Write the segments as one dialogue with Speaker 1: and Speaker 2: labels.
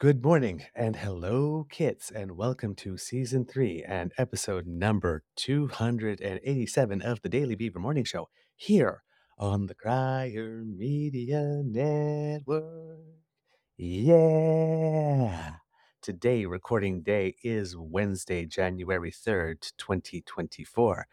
Speaker 1: Good morning and hello, kits, and welcome to season three and episode number 287 of the Daily Beaver Morning Show here on the Crier Media Network. Yeah. Today, recording day is Wednesday, January 3rd, 2024.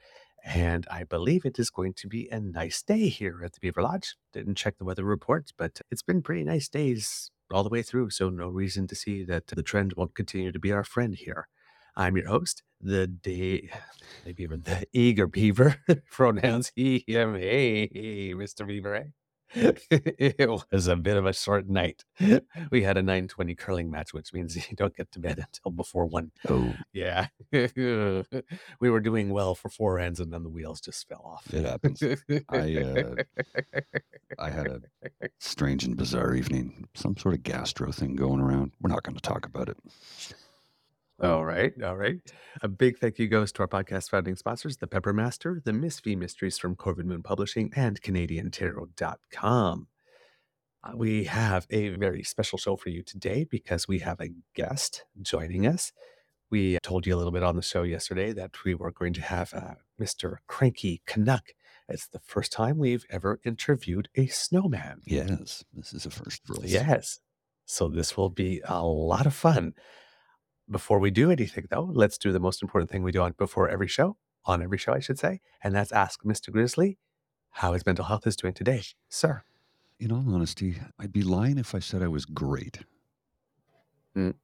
Speaker 1: And I believe it is going to be a nice day here at the Beaver Lodge. Didn't check the weather reports, but it's been pretty nice days all the way through. So no reason to see that the trend won't continue to be our friend here. I'm your host, the day, the beaver, the eager beaver. Pronouns he, him, hey, Mr. Beaver. Eh? it was a bit of a short night. We had a 9:20 curling match, which means you don't get to bed until before one.
Speaker 2: Oh,
Speaker 1: Yeah, we were doing well for four ends, and then the wheels just fell off.
Speaker 2: it happens. I uh, I had a strange and bizarre evening. Some sort of gastro thing going around. We're not going to talk about it.
Speaker 1: All right, all right. A big thank you goes to our podcast founding sponsors, the Peppermaster, the Miss V Mysteries from Corvid Moon Publishing, and CanadianTarot.com. Uh, we have a very special show for you today because we have a guest joining us. We told you a little bit on the show yesterday that we were going to have uh, Mr. Cranky Canuck. It's the first time we've ever interviewed a snowman.
Speaker 2: Yes, this is a first for us.
Speaker 1: Yes. So this will be a lot of fun. Before we do anything, though, let's do the most important thing we do on before every show, on every show, I should say, and that's ask Mr. Grizzly how his mental health is doing today, sir.
Speaker 2: In all honesty, I'd be lying if I said I was great.
Speaker 1: Mm.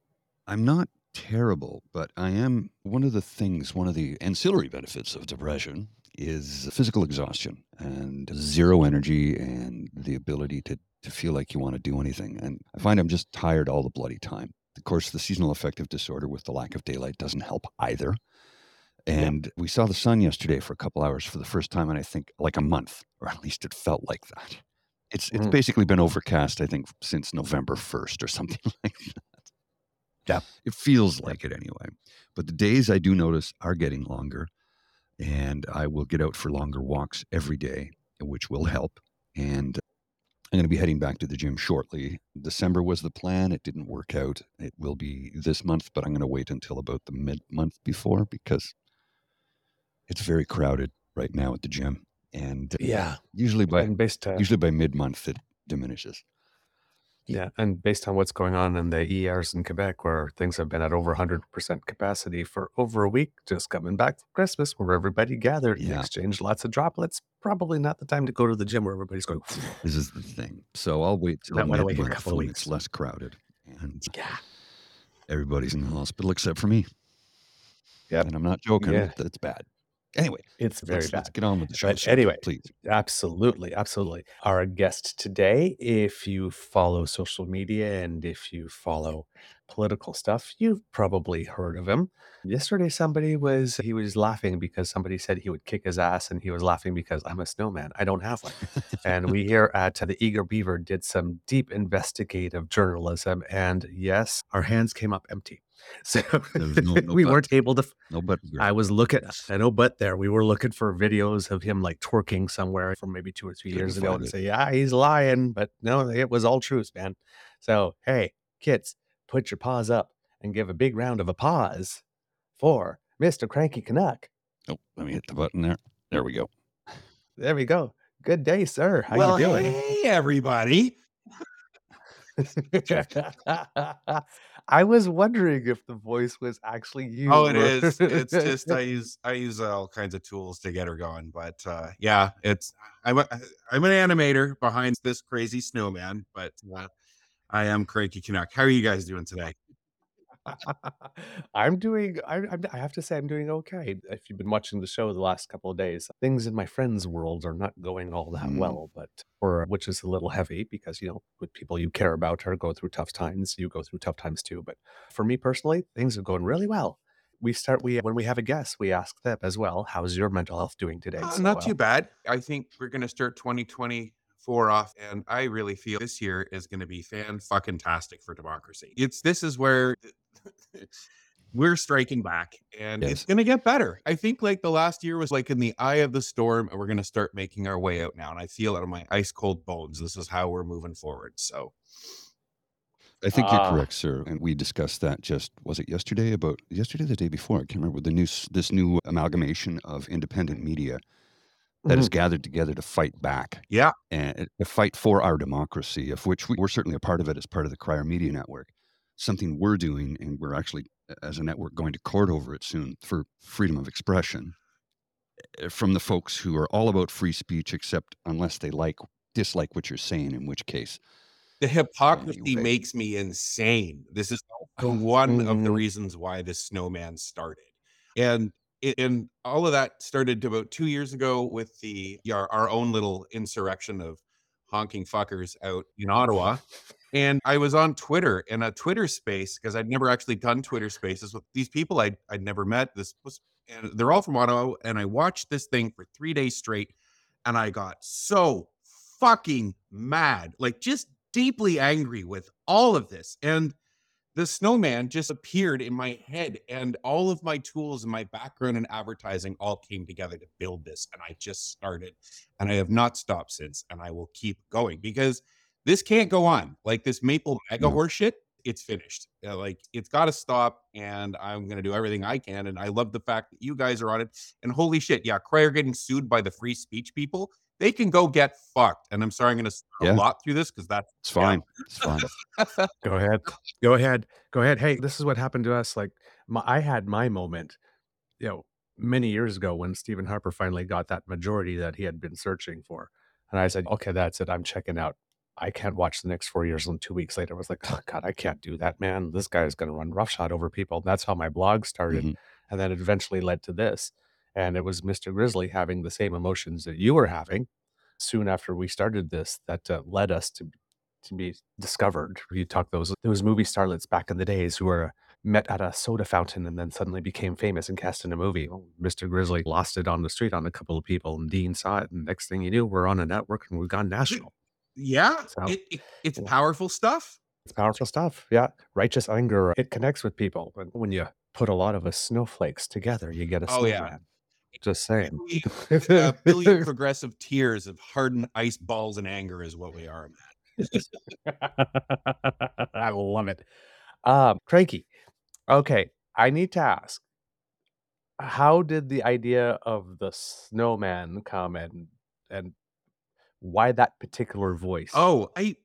Speaker 2: I'm not terrible, but I am one of the things, one of the ancillary benefits of depression is physical exhaustion and zero energy and the ability to, to feel like you want to do anything. And I find I'm just tired all the bloody time. Of course, the seasonal affective disorder with the lack of daylight doesn't help either. And we saw the sun yesterday for a couple hours for the first time in I think like a month, or at least it felt like that. It's it's
Speaker 1: Mm.
Speaker 2: basically been overcast, I think, since November first or something like that.
Speaker 1: Yeah.
Speaker 2: It feels like it anyway. But the days I do notice are getting longer, and I will get out for longer walks every day, which will help. And I'm going to be heading back to the gym shortly. December was the plan. It didn't work out. It will be this month, but I'm going to wait until about the mid month before because it's very crowded right now at the gym. And
Speaker 1: Yeah.
Speaker 2: usually by
Speaker 1: uh,
Speaker 2: usually by mid month it diminishes.
Speaker 1: Yeah, and based on what's going on in the ERs in Quebec, where things have been at over 100% capacity for over a week, just coming back from Christmas, where everybody gathered and
Speaker 2: Yeah.
Speaker 1: exchanged lots of droplets, probably not the time to go to the gym where everybody's going.
Speaker 2: This is the thing. So I'll wait till
Speaker 1: That went away a
Speaker 2: month
Speaker 1: couple of
Speaker 2: when
Speaker 1: weeks.
Speaker 2: it's less crowded and
Speaker 1: Yeah.
Speaker 2: everybody's in the hospital except for me.
Speaker 1: Yep.
Speaker 2: And I'm not joking.
Speaker 1: Yeah.
Speaker 2: That's bad. Anyway,
Speaker 1: It's very
Speaker 2: let's,
Speaker 1: bad.
Speaker 2: let's get on with the show.
Speaker 1: But
Speaker 2: sir.
Speaker 1: anyway,
Speaker 2: please.
Speaker 1: Absolutely, absolutely. Our guest today, if you follow social media and if you follow political stuff. You've probably heard of him. Yesterday, somebody was, he was laughing because somebody said he would kick his ass, and he was laughing because I'm a snowman. I don't have one. and we here at the Eager Beaver did some deep investigative journalism. And yes, our hands came up empty. So
Speaker 2: no- no
Speaker 1: we
Speaker 2: but.
Speaker 1: weren't able to
Speaker 2: No, but here.
Speaker 1: I was looking, I know, but there we were looking for videos of him like twerking somewhere from maybe two or three
Speaker 2: Couldn't
Speaker 1: years ago and
Speaker 2: it.
Speaker 1: say, yeah, he's lying, but no, it was all truth, man. So, hey, kids, put your paws up and give a big round of applause for Mr. Cranky Canuck.
Speaker 2: oh, let me hit the button there. There we go.
Speaker 1: There we go. Good day, sir. How
Speaker 3: well,
Speaker 1: you doing?
Speaker 3: hey, everybody.
Speaker 1: I was wondering if the voice was actually you.
Speaker 3: Oh, it is. It's just I use I use all kinds of tools to get her going. But uh, yeah, it's I'm a, I'm an animator behind this crazy snowman, but uh, I am Cranky Canuck. How are you guys doing today?
Speaker 1: I'm doing. I, I'm, I have to say, I'm doing okay. If you've been watching the show the last couple of days, things in my friends' world are not going all that
Speaker 2: Mm.
Speaker 1: well. But or which is a little heavy because you know, with people you care about are going through tough times, you go through tough times too. But for me personally, things are going really well. We start. We when we have a guest, we ask them as well. How's your mental health doing today?
Speaker 3: Uh,
Speaker 1: So,
Speaker 3: not
Speaker 1: uh,
Speaker 3: too bad. I think we're gonna start 2024 off, and I really feel this year is gonna be fan fucking tastic for democracy. It's this is where we're striking back, and it's gonna get better. I think like the last year was like in the eye of the storm, and we're gonna start making our way out now. And I feel it in my ice cold bones. This is how we're moving forward. So
Speaker 2: I think
Speaker 1: Ah.
Speaker 2: you're correct, sir. And we discussed that just was it yesterday? About yesterday, or the day before. I can't remember the new this new amalgamation of independent media that has gathered together to fight back
Speaker 3: yeah,
Speaker 2: and to fight for our democracy, of which we, we're certainly a part of it as part of the Crier Media Network. Something we're doing, and we're actually as a network going to court over it soon for freedom of expression uh, from the folks who are all about free speech, except unless they like dislike what you're saying, in which case
Speaker 3: the hypocrisy
Speaker 2: Anyway.
Speaker 3: makes me insane. This is also one of the
Speaker 1: Mhm.
Speaker 3: reasons why this snowman started. And it, and all of that started about two years ago with the our, our own little insurrection of honking fuckers out in Ottawa. And I was on Twitter in a Twitter space because I'd never actually done Twitter spaces with these people I'd, I'd never met. This was, and they're all from Ottawa. And I watched this thing for three days straight and I got so fucking mad, like just deeply angry with all of this. And the snowman just appeared in my head, and all of my tools and my background in advertising all came together to build this. And I just started, and I have not stopped since, and I will keep going because this can't go on like this maple MAGA
Speaker 2: No.
Speaker 3: horse shit. It's finished. Uh, like it's got to stop, and I'm gonna do everything I can. And I love the fact that you guys are on it. And holy shit, yeah, Crier getting sued by the free speech people. They can go get fucked. And I'm sorry, I'm gonna swear
Speaker 2: Yeah.
Speaker 3: a lot through this because that's
Speaker 2: it's
Speaker 3: Yeah.
Speaker 2: fine. It's fine.
Speaker 1: Go ahead. Go ahead. Go ahead. Hey, this is what happened to us. Like, my, I had my moment, you know, many years ago when Stephen Harper finally got that majority that he had been searching for. And I said, okay, that's it. I'm checking out. I can't watch the next four years. And two weeks later, I was like, oh, God, I can't do that, man. This guy is going to run roughshod over people. That's how my blog started.
Speaker 2: Mhm.
Speaker 1: And then it eventually led to this. And it was Mr. Grizzly having the same emotions that you were having soon after we started this that uh, led us to to be discovered. You talk those those movie starlets back in the days who were met at a soda fountain and then suddenly became famous and cast in a movie. Well, Mr. Grizzly lost it on the street on a couple of people, and Dean saw it, and next thing you knew, we're on a network and we've gone national.
Speaker 3: Yeah,
Speaker 1: So,
Speaker 3: it, it, it's
Speaker 1: yeah.
Speaker 3: powerful stuff.
Speaker 1: It's powerful stuff. Yeah, righteous anger it connects with people. And when you put a lot of us snowflakes together, you get a
Speaker 3: Oh, yeah.
Speaker 1: snowman. Just saying.
Speaker 3: A billion progressive tears of hardened ice balls and anger is what we are.
Speaker 1: I love it. Um, Cranky. Okay, I need to ask. How did the idea of the snowman come and and why that particular voice?
Speaker 3: Oh, I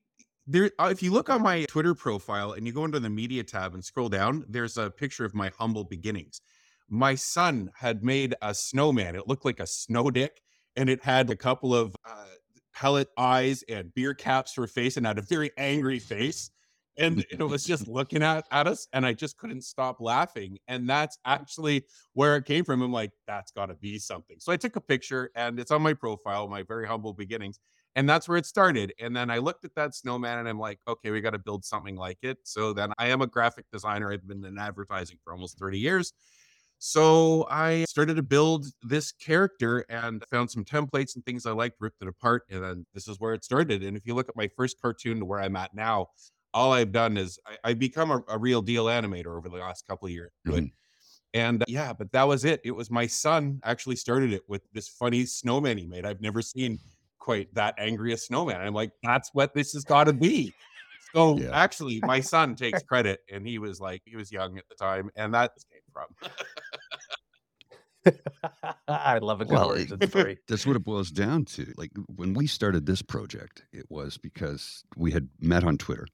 Speaker 3: there. uh, If you look on my Twitter profile and you go into the media tab and scroll down, there's a picture of my humble beginnings. My son had made a snowman. It looked like a snow dick, and it had a couple of uh, pellet eyes and beer caps for face, and had a very angry face. And it was just looking at, at us, and I just couldn't stop laughing. And that's actually where it came from. I'm like, that's got to be something. So I took a picture, and it's on my profile, my very humble beginnings And that's where it started. And then I looked at that snowman and I'm like, okay, we got to build something like it. So then I am a graphic designer. I've been in advertising for almost 30 years. So I started to build this character and found some templates and things I liked, ripped it apart, and then this is where it started. And if you look at my first cartoon to where I'm at now, all I've done is I, have become a, a, real deal animator over the last couple of years. Mm-hmm. And uh, yeah, but that was it. It was my son actually started it with this funny snowman he made. I've never seen quite that angry a snowman. I'm like, that's what this has got to be. So yeah. actually, my son takes credit, and he was like, he was young at the time, and that came from.
Speaker 1: I love a good well, origin story.
Speaker 2: That's what it boils down to. Like when we started this project, it was because we had met on Twitter,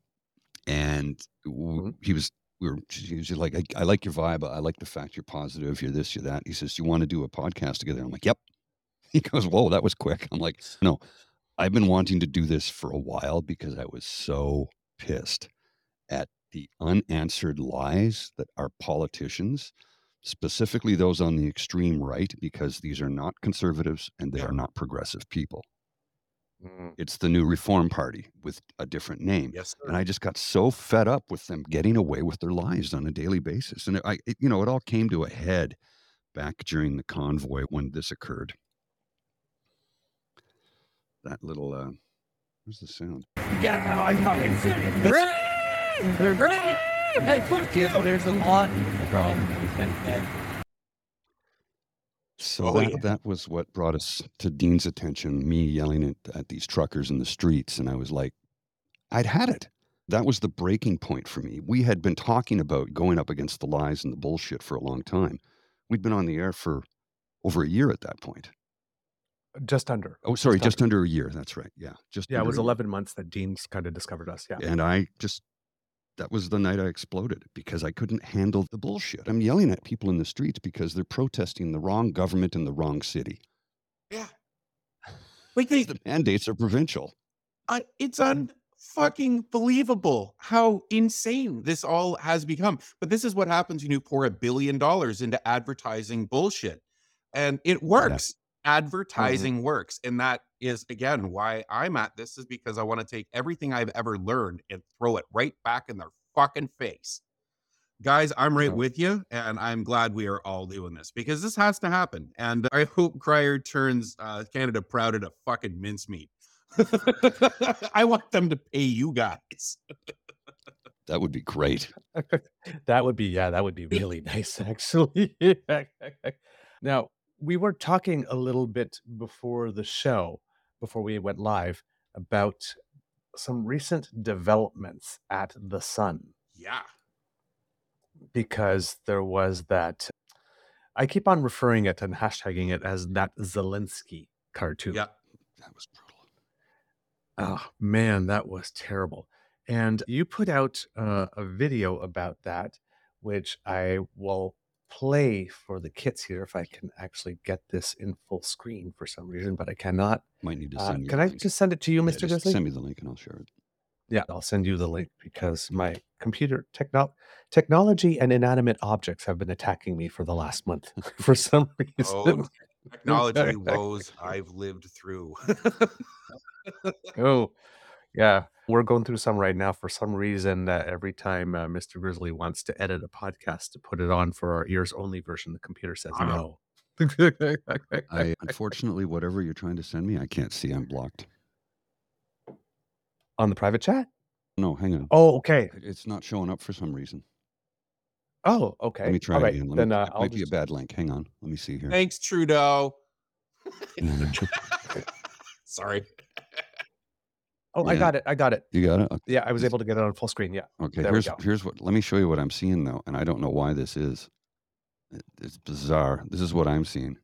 Speaker 2: and mm-hmm. he was we were usually like, I, I, like your vibe. I like the fact you're positive. You're this, you're that. He says, "You want to do a podcast together?" I'm like, "Yep." He goes, "Whoa, that was quick." I'm like, "No, I've been wanting to do this for a while because I was so pissed at the unanswered lies that our politicians, specifically those on the extreme right, because these are not conservatives and they are not progressive people. Mm. It's the new Reform Party with a different name.
Speaker 3: Yes,
Speaker 2: sir. and I just got so fed up with them getting away with their lies on a daily basis. And I, it, you know, it all came to a head back during the convoy when this occurred. That little, uh, where's the sound? Yeah, I'm fucking they're great. Hey, fuck you. There's a lot So oh, that, yeah. that was what brought us to Dean's attention, me yelling at, at these truckers in the streets. And I was like, I'd had it. That was the breaking point for me. We had been talking about going up against the lies and the bullshit for a long time. We'd been on the air for over a year at that point.
Speaker 1: Uh, just under.
Speaker 2: Oh, sorry, just, just under. under. a year. That's right. Yeah, just
Speaker 1: yeah. It was eleven months that Dean's kind of discovered us. Yeah,
Speaker 2: and I just that was the night I exploded because I couldn't handle the bullshit. I'm yelling at people in the streets because they're protesting the wrong government in the wrong city.
Speaker 3: Yeah.
Speaker 2: Like they, the mandates are provincial.
Speaker 3: Uh, it's unfucking believable how insane this all has become. But this is what happens when you pour a billion dollars into advertising bullshit. And it works. Yeah. Advertising mm-hmm. works. And that is again why I'm at this is because I want to take everything I've ever learned and throw it right back in their fucking face. Guys, I'm right with you, and I'm glad we are all doing this because this has to happen. And I hope Crier turns uh, Canada proud at a fucking mincemeat. I want them to pay you guys.
Speaker 2: that would be great.
Speaker 1: that would be, yeah, that would be really nice, actually. now, we were talking a little bit before the show before we went live about some recent developments at the Sun.
Speaker 3: Yeah.
Speaker 1: Because there was that, I keep on referring it and hashtagging it as that Zelensky cartoon.
Speaker 3: Yeah.
Speaker 2: That was brutal.
Speaker 1: Oh, man, that was terrible. And you put out uh, a video about that, which I will play for the kits here if I can actually get this in full screen for some reason, but I cannot.
Speaker 2: Might need to uh, send uh,
Speaker 1: Can I just send it to you, yeah, Mr. Disley?
Speaker 2: Send me the link and I'll share it.
Speaker 1: Yeah, I'll send you the link because my computer techno- technology and inanimate objects have been attacking me for the last month for some reason.
Speaker 3: Oh, technology woes I've lived through.
Speaker 1: oh, yeah, we're going through some right now. For some reason, uh, every time uh, Mr. Grizzly wants to edit a podcast to put it on for our ears only version, the computer says no.
Speaker 2: I unfortunately, whatever you're trying to send me, I can't see. I'm blocked.
Speaker 1: On the private chat?
Speaker 2: No, hang on.
Speaker 1: Oh, okay.
Speaker 2: It's not showing up for some reason.
Speaker 1: Oh, okay.
Speaker 2: Let me try All right, again. Let then me, uh, it might just... be a bad link. Hang on. Let me see here.
Speaker 3: Thanks, Trudeau. Sorry.
Speaker 1: Oh, I got it. I got it.
Speaker 2: You got it? Okay.
Speaker 1: Yeah, I was able to get it on full screen. Yeah.
Speaker 2: Okay. There here's here's what. Let me show you what I'm seeing though, and I don't know why this is. It, it's bizarre. This is what I'm seeing.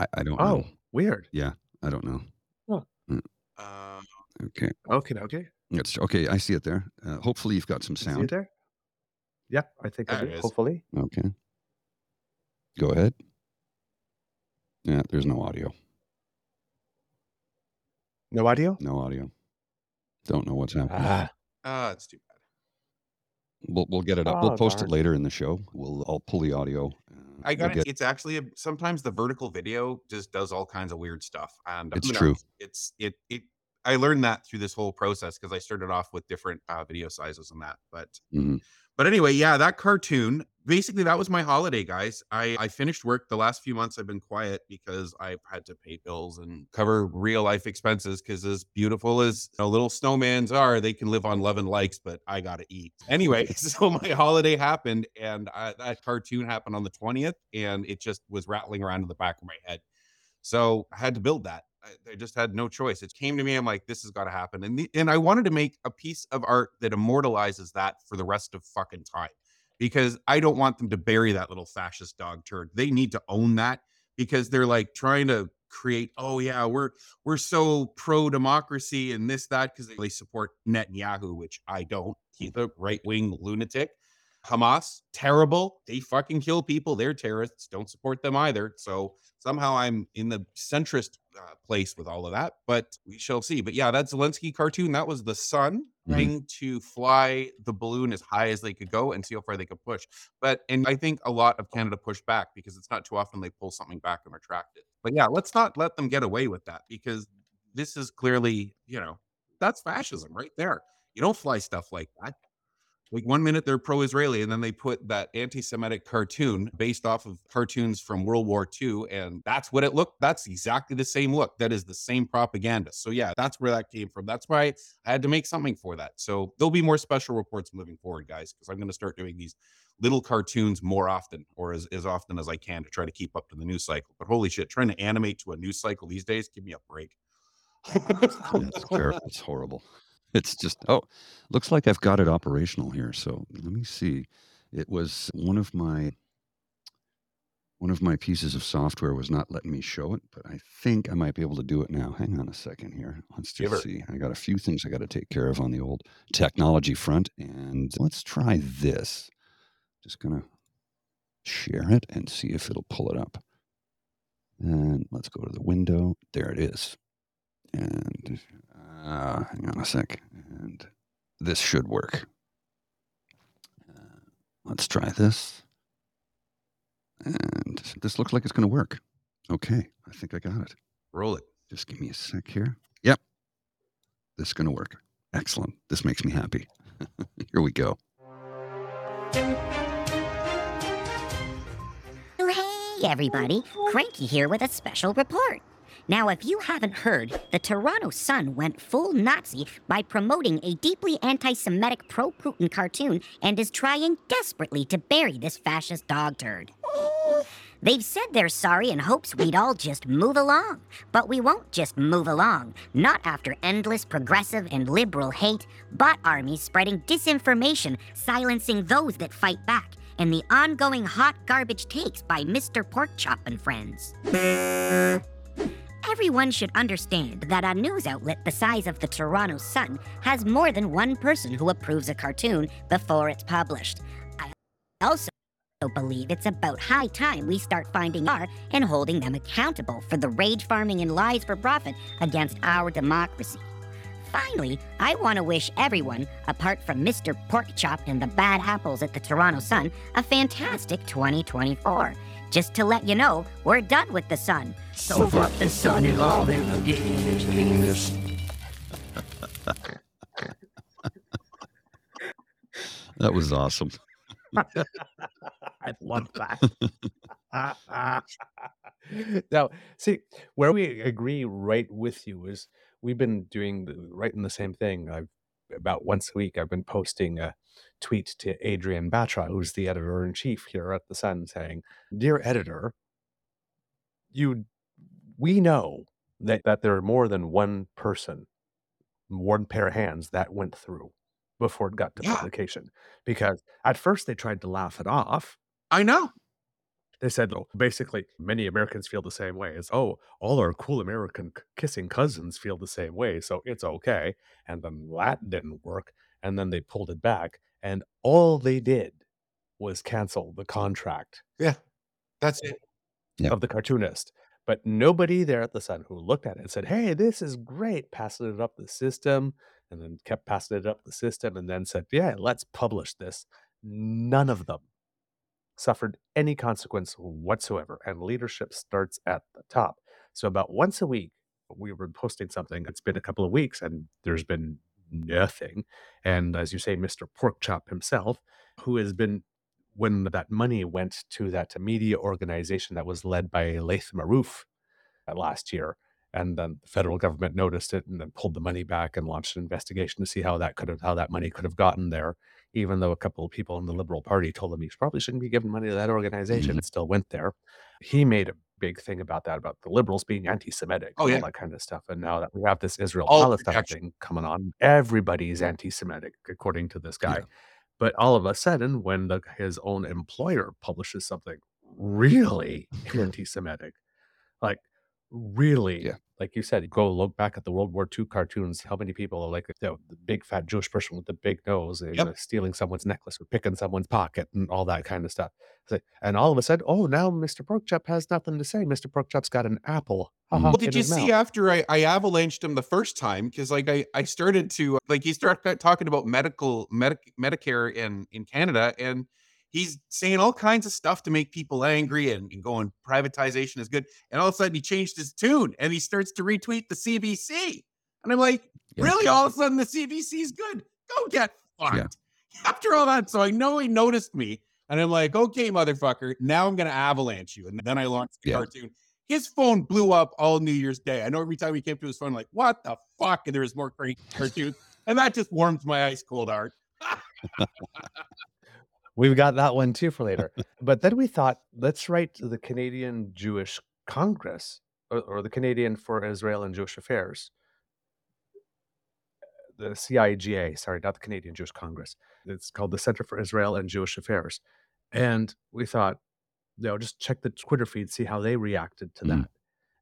Speaker 2: I, I don't
Speaker 1: Oh,
Speaker 2: know.
Speaker 1: weird.
Speaker 2: Yeah, I don't know.
Speaker 1: Huh.
Speaker 3: Mm. Um,
Speaker 2: Okay.
Speaker 1: Okay. Okay.
Speaker 2: It's okay. I see it there. Uh, hopefully, you've got some
Speaker 1: See it
Speaker 2: sound.
Speaker 1: there? Yeah, I think I do.
Speaker 3: it is.
Speaker 1: Hopefully.
Speaker 2: Okay. Go ahead. Yeah, there's no audio.
Speaker 1: No audio?
Speaker 2: No audio. Don't know what's happening.
Speaker 1: Ah,
Speaker 3: Ah, it's too bad.
Speaker 2: We'll we'll get it up.
Speaker 1: oh,
Speaker 2: We'll post it later in the show. We'll I'll pull the audio. Uh,
Speaker 3: I got
Speaker 2: get-
Speaker 3: it. It's actually a, sometimes the vertical video just does all kinds of weird stuff, and
Speaker 2: It's
Speaker 3: who
Speaker 2: true.
Speaker 3: knows? It's it it. I learned that through this whole process because I started off with different uh, video sizes and that. But
Speaker 2: Mhm.
Speaker 3: but anyway, yeah, that cartoon. Basically, that was my holiday, guys. I I finished work. The last few months, I've been quiet because I've had to pay bills and cover real life expenses. Because as beautiful as you know, little snowmans are, they can live on love and likes, but I gotta eat anyway. So my holiday happened, and I, that cartoon happened on the twentieth, and it just was rattling around in the back of my head. So I had to build that. I, I just had no choice. It came to me. I'm like, this has got to happen. And the, and I wanted to make a piece of art that immortalizes that for the rest of fucking time, because I don't want them to bury that little fascist dog turd. They need to own that because they're like trying to create. Oh yeah, we're we're so pro democracy and this that because they support Netanyahu, which I don't. He's a right wing lunatic. Hamas, terrible. They fucking kill people. They're terrorists. Don't support them either. So somehow I'm in the centrist uh, place with all of that, but we shall see. But yeah, that Zelensky cartoon, that was the sun trying to fly the balloon as high as they could go and see how far they could push. But, and I think a lot of Canada pushed back because it's not too often they pull something back and retract it. But yeah, let's not let them get away with that because this is clearly, you know, that's fascism right there. You don't fly stuff like that. Like one minute they're pro-Israeli, and then they put that anti-Semitic cartoon based off of cartoons from World War II, and that's what it looked. That's exactly the same look. That is the same propaganda. So yeah, that's where that came from. That's why I had to make something for that. So there'll be more special reports moving forward, guys, because I'm going to start doing these little cartoons more often, or as, as often as I can to try to keep up to the news cycle. But holy shit, trying to animate to a news cycle these days, give me a break.
Speaker 2: That's. It's horrible. It's just oh, looks like I've got it operational here. So let me see. It was one of my one of my pieces of software was not letting me show it, but I think I might be able to do it now. Hang on a second here. Let's
Speaker 3: Give
Speaker 2: just
Speaker 3: her.
Speaker 2: see. I got a few things I got to take care of on the old technology front, and let's try this. Just gonna share it and see if it'll pull it up. And let's go to the window. There it is. And uh, hang on a sec. And this should work. Uh, let's try this. And this looks like it's going to work. Okay, I think I got it.
Speaker 3: Roll it.
Speaker 2: Just give me a sec here. Yep. This is going to work. Excellent. This makes me happy. here we go.
Speaker 4: Oh, hey, everybody. Cranky here with a special report. Now, if you haven't heard, the Toronto Sun went full Nazi by promoting a deeply anti Semitic pro Putin cartoon and is trying desperately to bury this fascist dog turd. They've said they're sorry in hopes we'd all just move along. But we won't just move along. Not after endless progressive and liberal hate, bot armies spreading disinformation, silencing those that fight back, and the ongoing hot garbage takes by Mr. Porkchop and friends. Everyone should understand that a news outlet the size of the Toronto Sun has more than one person who approves a cartoon before it's published. I also believe it's about high time we start finding our and holding them accountable for the rage farming and lies for profit against our democracy. Finally, I want to wish everyone, apart from Mr. Porkchop and the bad apples at the Toronto Sun, a fantastic 2024. Just to let you know, we're done with the sun. So fuck the sun and all their games.
Speaker 2: That was awesome.
Speaker 1: I love that. now, see, where we agree right with you is we've been doing the, right in the same thing. I've about once a week I've been posting a tweet to Adrian Batra, who's the editor in chief here at the Sun, saying, "Dear editor, you, we know that that there are more than one person, one pair of hands that went through before it got to
Speaker 3: Yeah.
Speaker 1: publication, because at first they tried to laugh it off."
Speaker 3: I know.
Speaker 1: They said, oh, basically, many Americans feel the same way. as oh, all our cool American c- kissing cousins feel the same way, so it's okay. And then that didn't work. And then they pulled it back. And all they did was cancel the contract Yeah,
Speaker 3: That's eh, it.
Speaker 2: Yep.
Speaker 1: of the cartoonist. But nobody there at the Sun who looked at it and said, hey, this is great, passing it up the system, and then kept passing it up the system, and then said, yeah, let's publish this. None of them suffered any consequence whatsoever. And leadership starts at the top. So about once a week, we were posting something. It's been a couple of weeks and there's been nothing. And as you say, Mr. Porkchop himself, who has been when that money went to that media organization that was led by Laith Marouf uh, last year, and then the federal government noticed it and then pulled the money back and launched an investigation to see how that could have how that money could have gotten there. Even though a couple of people in the Liberal Party told him he probably shouldn't be giving money to that organization,
Speaker 2: Mhm.
Speaker 1: it still went there. He made a big thing about that, about the liberals being anti-Semitic,
Speaker 3: Oh, yeah.
Speaker 1: all that kind of stuff. And now that we have this Israel Palestine thing coming on, everybody's anti-Semitic, according to this guy.
Speaker 2: Yeah.
Speaker 1: But all of a sudden, when the, his own employer publishes something really anti-Semitic, like really,
Speaker 2: Yeah.
Speaker 1: like you said, go look back at the World War II cartoons. How many people are like you know, the big fat Jewish person with the big nose,
Speaker 3: Yep.
Speaker 1: uh, stealing someone's necklace or picking someone's pocket and all that kind of stuff. Like- and all of a sudden, oh, now Mr. Porkchop has nothing to say. Mr. Porkchop's got an apple. Haha,
Speaker 3: Well, did you see
Speaker 1: mouth.
Speaker 3: after I, I avalanched him the first time? Because like I, I started to like he started talking about medical medic, Medicare in in Canada, and he's saying all kinds of stuff to make people angry and, and going privatization is good. And all of a sudden he changed his tune and he starts to retweet the CBC, and I'm like,
Speaker 2: Yeah.
Speaker 3: really? All of a sudden the CBC is good? Go get fucked.
Speaker 2: Yeah.
Speaker 3: After all that, so I know he noticed me, and I'm like, okay, motherfucker, now I'm gonna avalanche you. And then I launched the
Speaker 2: Yeah.
Speaker 3: cartoon. His phone blew up all New Year's Day. I know every time he came to his phone, like, what the fuck? And there was more crazy cartoons. And that just warms my ice cold heart.
Speaker 1: We've got that one too for later. but then we thought, let's write to the Canadian Jewish Congress or, or the Canadian for Israel and Jewish Affairs, the CIJA, sorry, not the Canadian Jewish Congress. It's called the Center for Israel and Jewish Affairs. And we thought, you know, just check the Twitter feed, see how they reacted to
Speaker 2: Mm.
Speaker 1: that.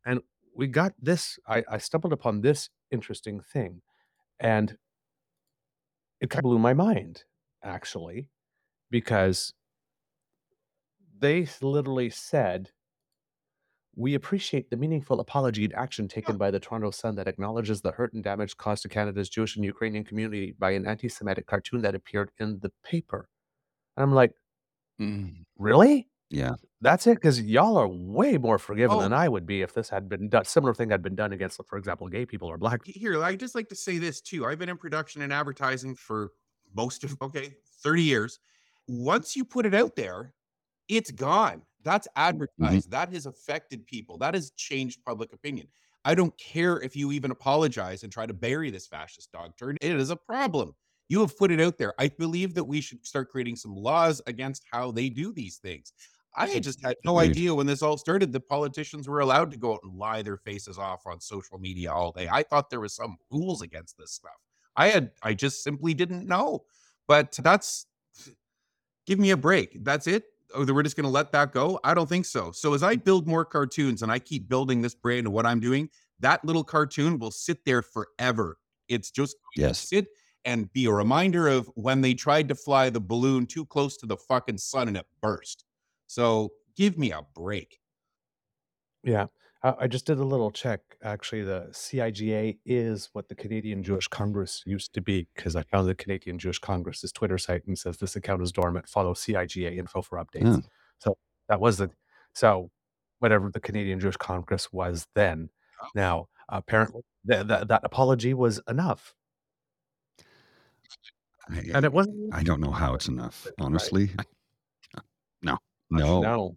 Speaker 1: And we got this, I, I stumbled upon this interesting thing. And it kind of blew my mind, actually, because they literally said, We appreciate the meaningful apology and action taken by the Toronto Sun that acknowledges the hurt and damage caused to Canada's Jewish and Ukrainian community by an anti Semitic cartoon that appeared in the paper. And I'm like,
Speaker 2: Mm,
Speaker 1: Really?
Speaker 2: yeah.
Speaker 1: That's it? Because y'all are way more forgiving
Speaker 3: Oh.
Speaker 1: than I would be if this had been done. Similar thing had been done against, for example, gay people or black people.
Speaker 3: Here, I just like to say this too. I've been in production and advertising for most of okay, 30 years. Once you put it out there, it's gone. That's mm-hmm. advertised. That has affected people. That has changed public opinion. I don't care if you even apologize and try to bury this fascist dog turd. It is a problem. You have put it out there. I believe that we should start creating some laws against how they do these things. I just had no idea when this all started that politicians were allowed to go out and lie their faces off on social media all day. I thought there was some rules against this stuff. I had I just simply didn't know. But that's give me a break. That's it. Oh, we're just going to let that go? I don't think so. So as I mm. build more cartoons and I keep building this brand of what I'm doing, that little cartoon will sit there forever. It's just
Speaker 2: Yes.
Speaker 3: sit and be a reminder of when they tried to fly the balloon too close to the fucking sun and it burst. So give me a break.
Speaker 1: Yeah. I I just did a little check. Actually, the CIJA is what the Canadian Jewish Congress used to be because I found the Canadian Jewish Congress's Twitter site and says this account is dormant. Follow CIJA info for updates.
Speaker 2: Yeah.
Speaker 1: So that was the so whatever the Canadian Jewish Congress was then. Oh. Now apparently th- th- that apology was enough,
Speaker 2: I,
Speaker 1: and it wasn't.
Speaker 2: I don't know how it's enough,
Speaker 1: Right.
Speaker 2: honestly. No. No.
Speaker 1: No.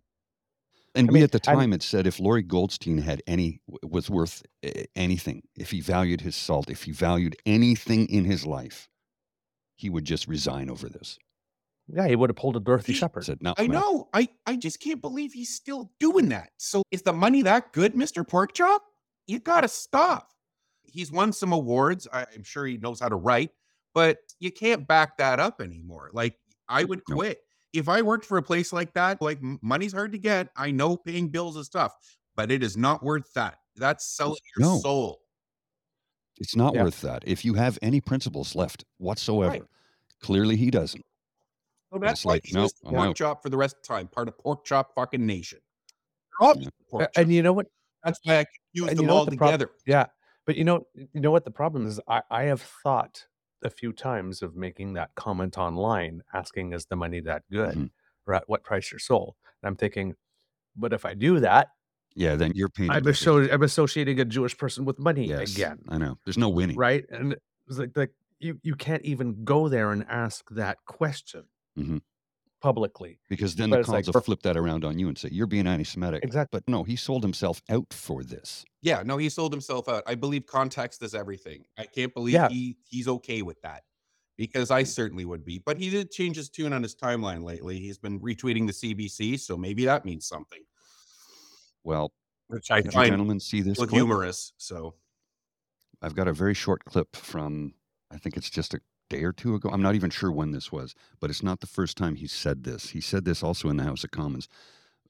Speaker 2: And
Speaker 1: I
Speaker 2: we
Speaker 1: mean,
Speaker 2: at the
Speaker 1: and-
Speaker 2: time had said if Lorrie Goldstein had any was worth uh, anything, if he valued his salt, if he valued anything in his life, he would just resign over this.
Speaker 1: Yeah, he would have pulled a Dorothy
Speaker 3: He-
Speaker 1: Shephard.
Speaker 2: Said no.
Speaker 3: I
Speaker 2: I'm
Speaker 3: know. I, I just can't believe he's still doing that. So is the money that good, Mr. Porkchop? You gotta stop. He's won some awards. I, I'm sure he knows how to write, but you can't back that up anymore. Like I would
Speaker 2: No.
Speaker 3: quit. If I worked for a place like that, like money's hard to get. I know paying bills is tough, but it is not worth that. That's selling your
Speaker 2: No.
Speaker 3: soul.
Speaker 2: It's not
Speaker 1: Yeah.
Speaker 2: worth that. If you have any principles left whatsoever,
Speaker 3: Right.
Speaker 2: clearly he doesn't.
Speaker 3: So that's
Speaker 2: It's
Speaker 3: why
Speaker 2: like, no,
Speaker 3: pork
Speaker 2: out.
Speaker 3: chop for the rest of the time, part of pork chop fucking nation. They're
Speaker 2: Yeah.
Speaker 3: just pork
Speaker 1: A-
Speaker 3: chop.
Speaker 1: and you know what?
Speaker 3: That's why I confuse them all
Speaker 1: what the prob-
Speaker 3: together.
Speaker 1: Yeah, but you know, you know what the problem is. I, I have thought a few times of making that comment online, asking, "Is the money that good?"
Speaker 2: Mhm.
Speaker 1: or at what price your soul. And I'm thinking, but if I do that,
Speaker 2: Yeah, then you're painting.
Speaker 1: I'm, associ- I'm associating a Jewish person with money
Speaker 2: Yes,
Speaker 1: again,
Speaker 2: I know. There's no winning.
Speaker 1: right? And it's like, like you, you can't even go there and ask that question
Speaker 2: Mhm.
Speaker 1: Publicly.
Speaker 2: Because then
Speaker 1: But
Speaker 2: the
Speaker 1: it's like
Speaker 2: cons will flip that around on you and say, you're being anti Semitic.
Speaker 1: Exactly.
Speaker 2: But no, he sold himself out for this.
Speaker 3: Yeah, no, he sold himself out. I believe context is everything. I can't believe
Speaker 1: Yeah.
Speaker 3: he he's okay with that. Because I certainly would be. But he did change his tune on his timeline lately. He's been retweeting the CBC, so maybe that means something.
Speaker 2: Well,
Speaker 3: Which I
Speaker 2: did you
Speaker 3: find
Speaker 2: gentlemen see this?
Speaker 3: look
Speaker 2: clip?
Speaker 3: humorous. So
Speaker 2: I've got a very short clip from, I think it's just a day or two ago. I'm not even sure when this was, but it's not the first time he said this. He said this also in the House of Commons,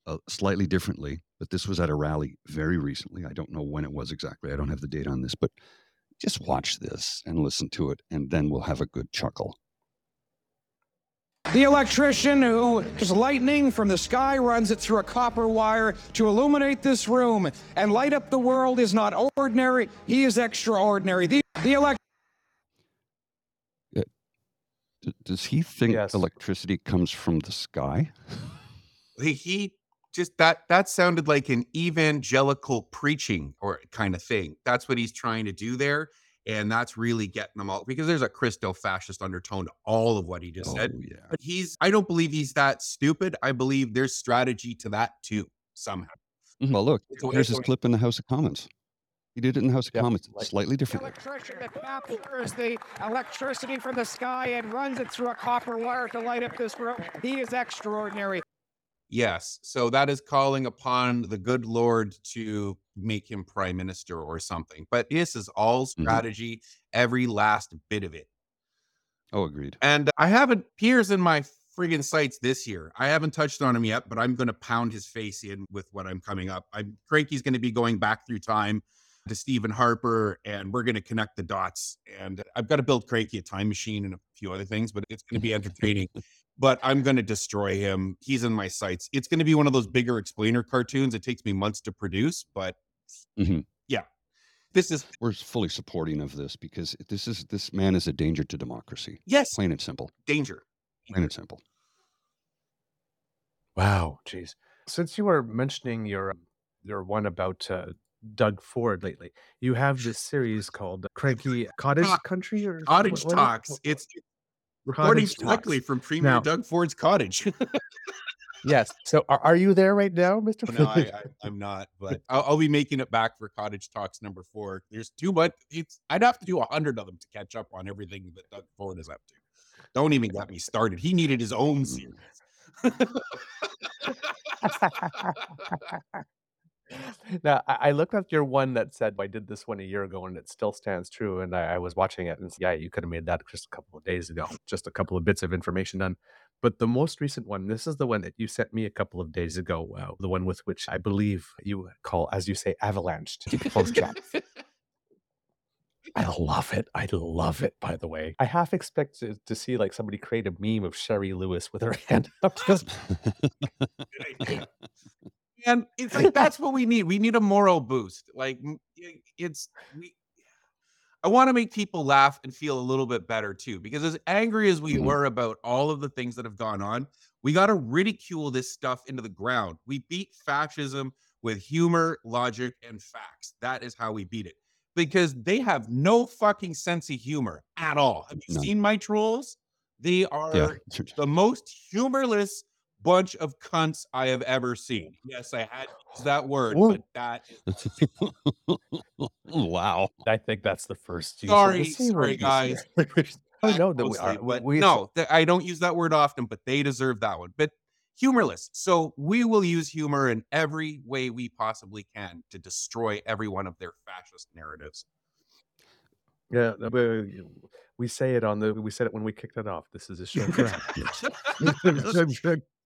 Speaker 2: uh, slightly differently, but this was at a rally very recently. I don't know when it was exactly. I don't have the date on this, but just watch this and listen to it, and then we'll have a good chuckle.
Speaker 5: The electrician who is lightning from the sky runs it through a copper wire to illuminate this room and light up the world is not ordinary, he is extraordinary. The, the elect-
Speaker 2: D- does he think
Speaker 1: Yes.
Speaker 2: electricity comes from the sky?
Speaker 3: he, just that that sounded like an evangelical preaching or kind of thing. That's what he's trying to do there. And that's really getting them all because there's a Christo fascist undertone to all of what he just said.
Speaker 2: Oh, yeah.
Speaker 3: But he's I don't believe he's that stupid. I believe there's strategy to that too, somehow. Mm-hmm.
Speaker 2: Well, look,
Speaker 3: It's a way
Speaker 2: here's his clip in the House of Commons. He did it in the House of
Speaker 1: Yep,
Speaker 2: Commons
Speaker 1: like-
Speaker 2: slightly
Speaker 5: the
Speaker 2: differently.
Speaker 5: electrician that captures the electricity from the sky and runs it through a copper wire to light up this room, he is extraordinary.
Speaker 3: Yes. So that is calling upon the good Lord to make him prime minister or something. But this is all mm-hmm. strategy, every last bit of it.
Speaker 2: Oh, agreed.
Speaker 3: And I haven't Piers in my friggin' sights this year. I haven't touched on him yet, but I'm going to pound his face in with what I'm coming up. I'm Cranky's going to be going back through time to Stephen Harper, and we're going to connect the dots. And I've got to build Cranky a time machine and a few other things, but it's going to be entertaining. but I'm going to destroy him. He's in my sights. It's going to be one of those bigger explainer cartoons. It takes me months to produce, but
Speaker 2: Mhm.
Speaker 3: yeah, this is
Speaker 2: We're fully supporting of this because this is this man is a danger to democracy.
Speaker 3: yes,
Speaker 2: Plain and simple.
Speaker 3: danger.
Speaker 2: Plain and simple.
Speaker 1: Wow, jeez. Since you were mentioning your um, your one about uh, Doug Ford lately, you have this series called Cranky Cottage
Speaker 3: Co-
Speaker 1: Country or
Speaker 3: Cottage
Speaker 1: what-
Speaker 3: Talks.
Speaker 1: what-
Speaker 3: It's recording directly from Premier
Speaker 1: Now-
Speaker 3: Doug Ford's cottage.
Speaker 1: Yes. So are, are you there right now, Mister?
Speaker 3: Oh, no, I, I'm not, but I'll, I'll be making it back for Cottage Talks number four. There's too much. It's I'd have to do a hundred of them to catch up on everything that Doug Ford is up to. Don't even get me started. He needed his own mm. series.
Speaker 1: Now I, I looked up your one that said I did this one a year ago and it still stands true. And I, I was watching it and yeah, you could have made that just a couple of days ago. Just a couple of bits of information done. But the most recent one, this is the one that you sent me a couple of days ago. Wow, the one with which I believe you call, as you say, avalanche to post chat. I love it. I love it, by the way. I half expect to, to see like somebody create a meme of Shari Lewis with her hand up. Just,
Speaker 3: and it's like that's what we need. We need a moral boost. Like it's we. I want to make people laugh and feel a little bit better too, because as angry as we
Speaker 2: Mhm.
Speaker 3: were about all of the things that have gone on, we got to ridicule this stuff into the ground. We beat fascism with humor, logic, and facts. That is how we beat it. Because they have no fucking sense of humor at all. Have you
Speaker 2: None.
Speaker 3: seen my trolls? They are
Speaker 2: yeah.
Speaker 3: the most humorless bunch of cunts I have ever seen. Yes, I had to that word,
Speaker 1: Whoa.
Speaker 3: but that is
Speaker 2: wow.
Speaker 1: I think that's the first. use of the
Speaker 3: sorry,
Speaker 1: C
Speaker 3: sorry guys.
Speaker 1: year. I know that we
Speaker 3: mostly,
Speaker 1: are.
Speaker 3: Uh, but
Speaker 1: we,
Speaker 3: no, th- I don't use that word often, but they deserve that one. But humorless. So we will use humor in every way we possibly can to destroy every one of their fascist narratives.
Speaker 1: Yeah, no, we, we say it on the. We said it when we kicked it off. This is a show for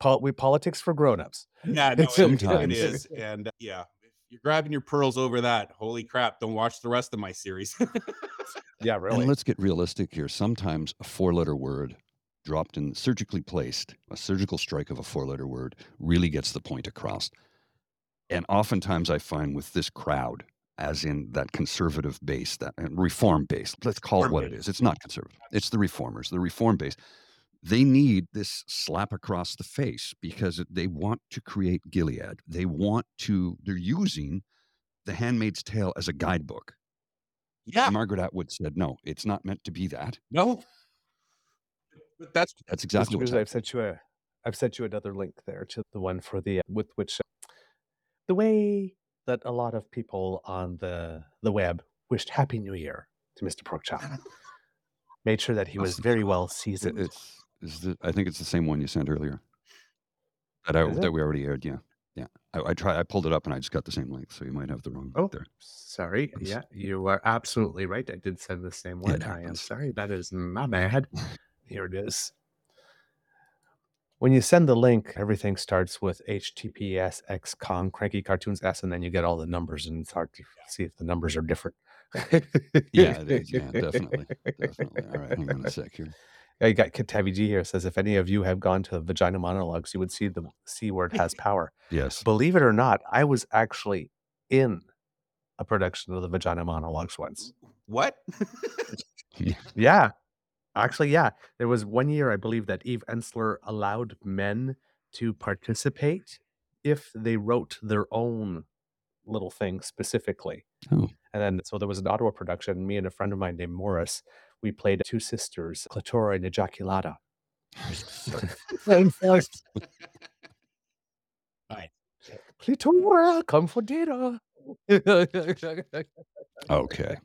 Speaker 1: Pol- we politics for grown-ups.
Speaker 3: Yeah, no, it- it
Speaker 2: Sometimes.
Speaker 3: is. And uh, yeah, if you're grabbing your pearls over that, holy crap, don't watch the rest of my series.
Speaker 1: Yeah, really.
Speaker 2: And let's get realistic here. Sometimes a four letter word dropped in surgically placed, a surgical strike of a four letter word really gets the point across. And oftentimes I find with this crowd, as in that conservative base, that and reform base, let's call it what it
Speaker 3: base.
Speaker 2: is. It's not conservative, it's the reformers, the reform base. They need this slap across the face because they want to create Gilead. They want to, they're using The Handmaid's Tale as a guidebook.
Speaker 3: Yeah.
Speaker 2: Margaret Atwood said, no, it's not meant to be that.
Speaker 3: No. But that's
Speaker 2: That's exactly
Speaker 1: what I've sent you a I've sent you another link there to the one for the with which the way that a lot of people on the the web wished Happy New Year to Mr. Porkchop. Made sure that he was very well seasoned.
Speaker 2: It's, is the, I think it's the same one you sent earlier. That I, that we already aired. Yeah. Yeah. I, I tried, I pulled it up and I just got the same link. So you might have the wrong
Speaker 1: Oh,
Speaker 2: there.
Speaker 1: sorry. Yeah, you are absolutely right. I did send the same one. I am sorry. That is my bad. Here it is. When you send the link, everything starts with HTTPS XCOM cranky cartoons S, and then you get all the numbers, and it's hard to see if the numbers are different.
Speaker 2: Yeah, it is. Yeah, definitely. Definitely. All right. Hang on a sec here.
Speaker 1: You got Kitavi G here says if any of you have gone to Vagina Monologues, you would see the C word has power.
Speaker 2: Yes.
Speaker 1: Believe it or not, I was actually in a production of the Vagina Monologues once.
Speaker 3: what?
Speaker 1: Yeah. Actually, yeah. There was one year, I believe, that Eve Ensler allowed men to participate if they wrote their own little thing specifically.
Speaker 2: Oh.
Speaker 1: And then, so there was an Ottawa production. Me and a friend of mine named Morris, we played two sisters, Clitora and Ejaculata.
Speaker 3: Oh, right.
Speaker 1: Clitora, come for dinner.
Speaker 2: Okay.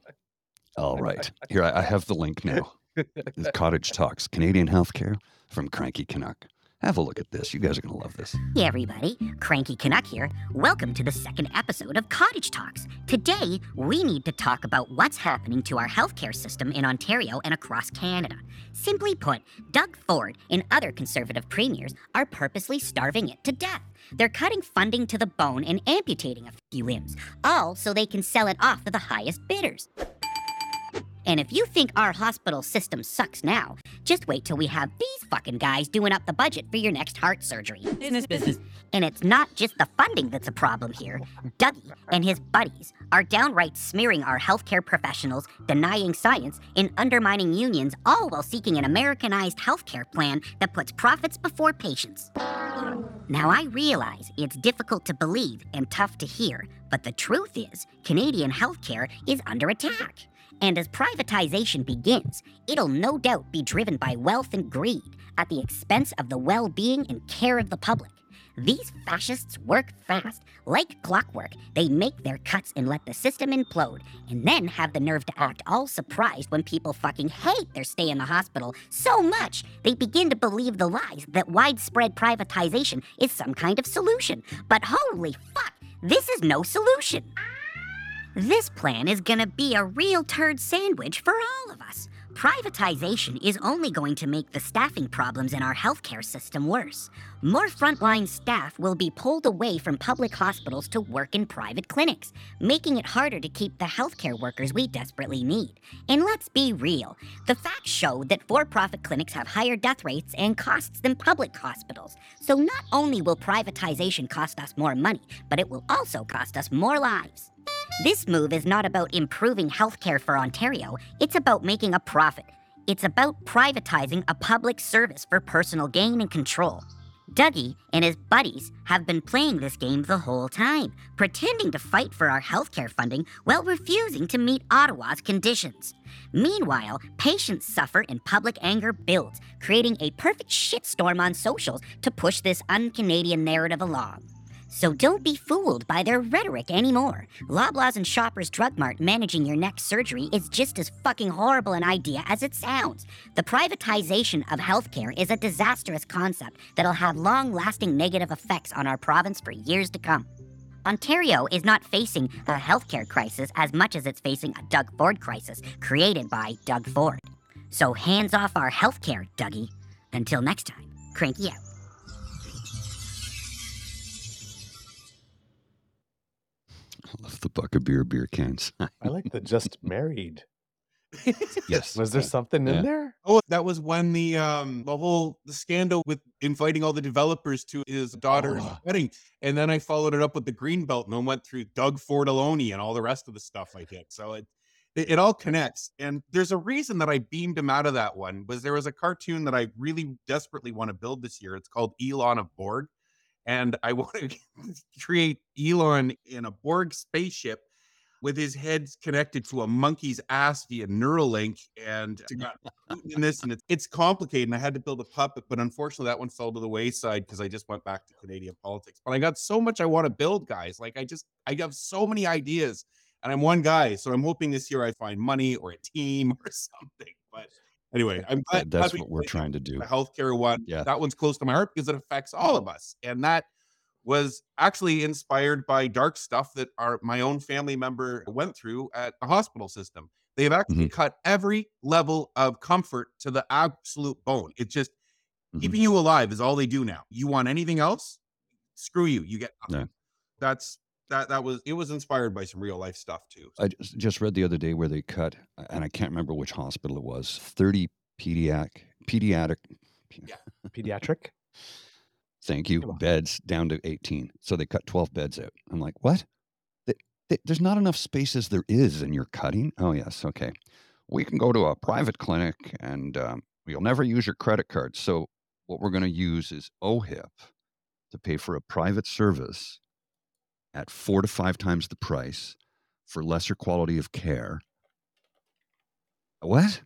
Speaker 2: All right. Here, I, have the link now. The Cottage Talks, Canadian Healthcare from Cranky Canuck. Have a look at this. You guys are going to love this.
Speaker 4: Hey everybody, Cranky Canuck here. Welcome to the second episode of Cottage Talks. Today, we need to talk about what's happening to our healthcare system in Ontario and across Canada. Simply put, Doug Ford and other conservative premiers are purposely starving it to death. They're cutting funding to the bone and amputating a few limbs, all so they can sell it off to the highest bidders. And if you think our hospital system sucks now, just wait till we have these fucking guys doing up the budget for your next heart surgery.
Speaker 6: Business, business.
Speaker 4: And it's not just the funding that's a problem here. Dougie and his buddies are downright smearing our healthcare professionals, denying science, and undermining unions, all while seeking an Americanized healthcare plan that puts profits before patients. Now, I realize it's difficult to believe and tough to hear, but the truth is, Canadian healthcare is under attack. And as privatization begins, it'll no doubt be driven by wealth and greed at the expense of the well being and care of the public. These fascists work fast. Like clockwork, they make their cuts and let the system implode, and then have the nerve to act all surprised when people fucking hate their stay in the hospital so much they begin to believe the lies that widespread privatization is some kind of solution. But holy fuck, this is no solution. This plan is gonna be a real turd sandwich for all of us. Privatization is only going to make the staffing problems in our healthcare system worse. More frontline staff will be pulled away from public hospitals to work in private clinics, making it harder to keep the healthcare workers we desperately need. And let's be real the facts show that for profit clinics have higher death rates and costs than public hospitals. So not only will privatization cost us more money, but it will also cost us more lives. This move is not about improving healthcare for Ontario, it's about making a profit. It's about privatizing a public service for personal gain and control. Dougie and his buddies have been playing this game the whole time, pretending to fight for our healthcare funding while refusing to meet Ottawa's conditions. Meanwhile, patients suffer and public anger builds, creating a perfect shitstorm on socials to push this un Canadian narrative along. So don't be fooled by their rhetoric anymore. Loblaws and Shoppers Drug Mart managing your next surgery is just as fucking horrible an idea as it sounds. The privatization of healthcare is a disastrous concept that'll have long lasting negative effects on our province for years to come. Ontario is not facing a healthcare crisis as much as it's facing a Doug Ford crisis created by Doug Ford. So hands off our healthcare, Dougie. Until next time, cranky out.
Speaker 2: Love the buck of beer beer cans.
Speaker 1: I like the just married.
Speaker 2: yes.
Speaker 1: Was there
Speaker 2: Yeah.
Speaker 1: something
Speaker 2: Yeah.
Speaker 1: in there?
Speaker 3: Oh, that was when the um the whole the scandal with inviting all the developers to his daughter's
Speaker 1: Oh.
Speaker 3: wedding, and then I followed it up with the green belt and then went through Doug Fordoloni and all the rest of the stuff I did. So it it, it all connects. And there's a reason that I beamed him out of that one was there was a cartoon that I really desperately want to build this year. It's called Elon of Borg. And I want to create Elon in a Borg spaceship with his head connected to a monkey's ass via Neuralink. And in this, and it's, it's complicated. And I had to build a puppet, but unfortunately, that one fell to the wayside because I just went back to Canadian politics. But I got so much I want to build, guys. Like I just, I have so many ideas, and I'm one guy. So I'm hoping this year I find money or a team or something. But anyway, I'm glad,
Speaker 2: That- that's
Speaker 3: glad we
Speaker 2: what we're trying to do.
Speaker 3: the healthcare one.
Speaker 2: Yeah.
Speaker 3: That one's close to my heart because it affects all of us. And that was actually inspired by dark stuff that our my own family member went through at the hospital system. They've actually
Speaker 2: Mhm.
Speaker 3: cut every level of comfort to the absolute bone. It's just
Speaker 2: Mhm.
Speaker 3: keeping you alive is all they do now. You want anything else? Screw you. You get nothing.
Speaker 2: Yeah.
Speaker 3: That's that that was it was inspired by some real life stuff too.
Speaker 2: I just, just read the other day where they cut, and I can't remember which hospital it was, 30 pediatric, pediatric,
Speaker 1: Pediatric.
Speaker 2: thank you, beds down to 18. So they cut 12 beds out. I'm like, what? Th- th- There's not enough space as there is, and you're cutting? Oh, yes. Okay. We can go to a private clinic and um, you'll never use your credit card. So what we're going to use is OHIP to pay for a private service at four to five times the price for lesser quality of care. What?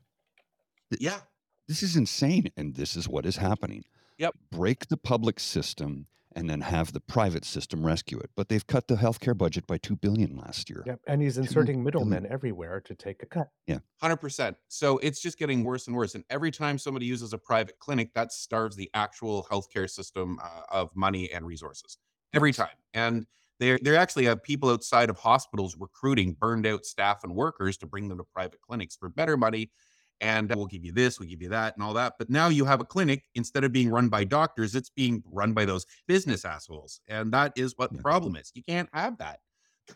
Speaker 3: Yeah.
Speaker 2: This is insane. And this is what is happening.
Speaker 3: Yep.
Speaker 2: Break the public system and then have the private system rescue it. But they've cut the healthcare budget by two billion last year.
Speaker 1: Yep. And he's inserting middlemen everywhere to take a cut.
Speaker 3: Yeah, Hundred percent. So it's just getting worse and worse. And every time somebody uses a private clinic, that starves the actual healthcare system uh, of money and resources. Every time. And they they actually have people outside of hospitals recruiting burned out staff and workers to bring them to private clinics for better money. And uh, we'll give you this, we'll give you that, and all that. But now you have a clinic instead of being run by doctors, it's being run by those business assholes. And that is what the problem is. You can't have that.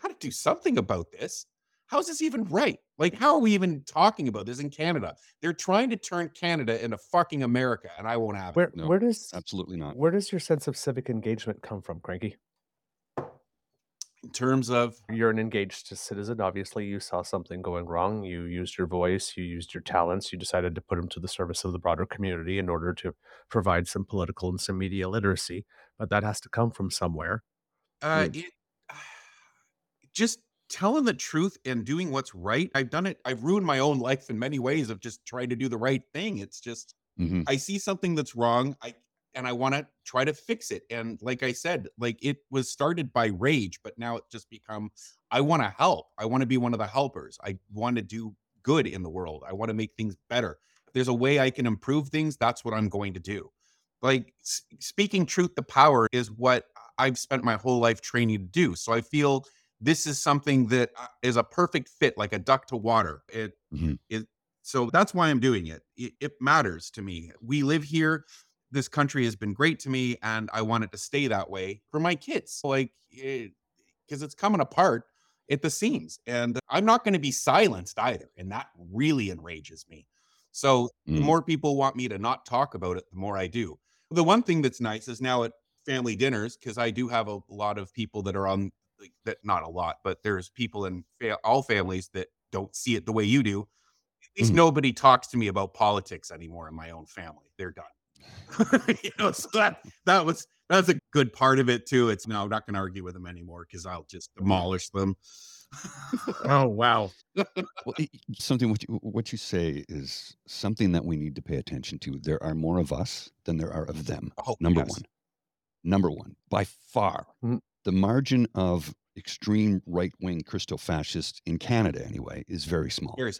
Speaker 3: Got to do something about this. How is this even right? Like, how are we even talking about this in Canada? They're trying to turn Canada into fucking America, and I won't have it.
Speaker 2: No,
Speaker 1: where does
Speaker 2: Absolutely not.
Speaker 1: where does your sense of civic engagement come from, Cranky?
Speaker 3: In terms of
Speaker 1: You're an engaged citizen. Obviously, you saw something going wrong. You used your voice. You used your talents. You decided to put them to the service of the broader community in order to provide some political and some media literacy. But that has to come from somewhere.
Speaker 3: uh, it, just telling the truth and doing what's right. I've done it. I've ruined my own life in many ways of just trying to do the right thing. It's just
Speaker 2: Mhm.
Speaker 3: I see something that's wrong. I and I want to try to fix it. And like I said, like it was started by rage, but now it just become I want to help. I want to be one of the helpers. I want to do good in the world. I want to make things better. If there's a way I can improve things, that's what I'm going to do. Like speaking truth to power is what I've spent my whole life training to do. So I feel this is something that uh, a perfect fit, like a duck to water. It
Speaker 2: Mhm.
Speaker 3: it so that's why I'm doing it. it. It matters to me. We live here. This country has been great to me, and I want it to stay that way for my kids. Like, because it's coming apart at the seams, and I'm not going to be silenced either, and that really enrages me. So the
Speaker 2: Mm.
Speaker 3: more people want me to not talk about it, the more I do. The one thing that's nice is now at family dinners because I do have a lot of people that are on like, that not a lot, but there's people in fa- all families that don't see it the way you do. At least
Speaker 2: Mhm.
Speaker 3: nobody talks to me about politics anymore in my own family. They're done. you know, so that that was that's a good part of it too. It's no, I'm not going to argue with them anymore because I'll just demolish them.
Speaker 1: Oh wow!
Speaker 2: Well, i- i- something what you, what you say is something that we need to pay attention to. There are more of us than there are of them.
Speaker 3: Oh,
Speaker 2: Number
Speaker 3: yes.
Speaker 2: one. Number one, by far,
Speaker 1: Mm.
Speaker 2: the margin of extreme right wing Christo fascists in Canada, anyway, is very small.
Speaker 3: Here's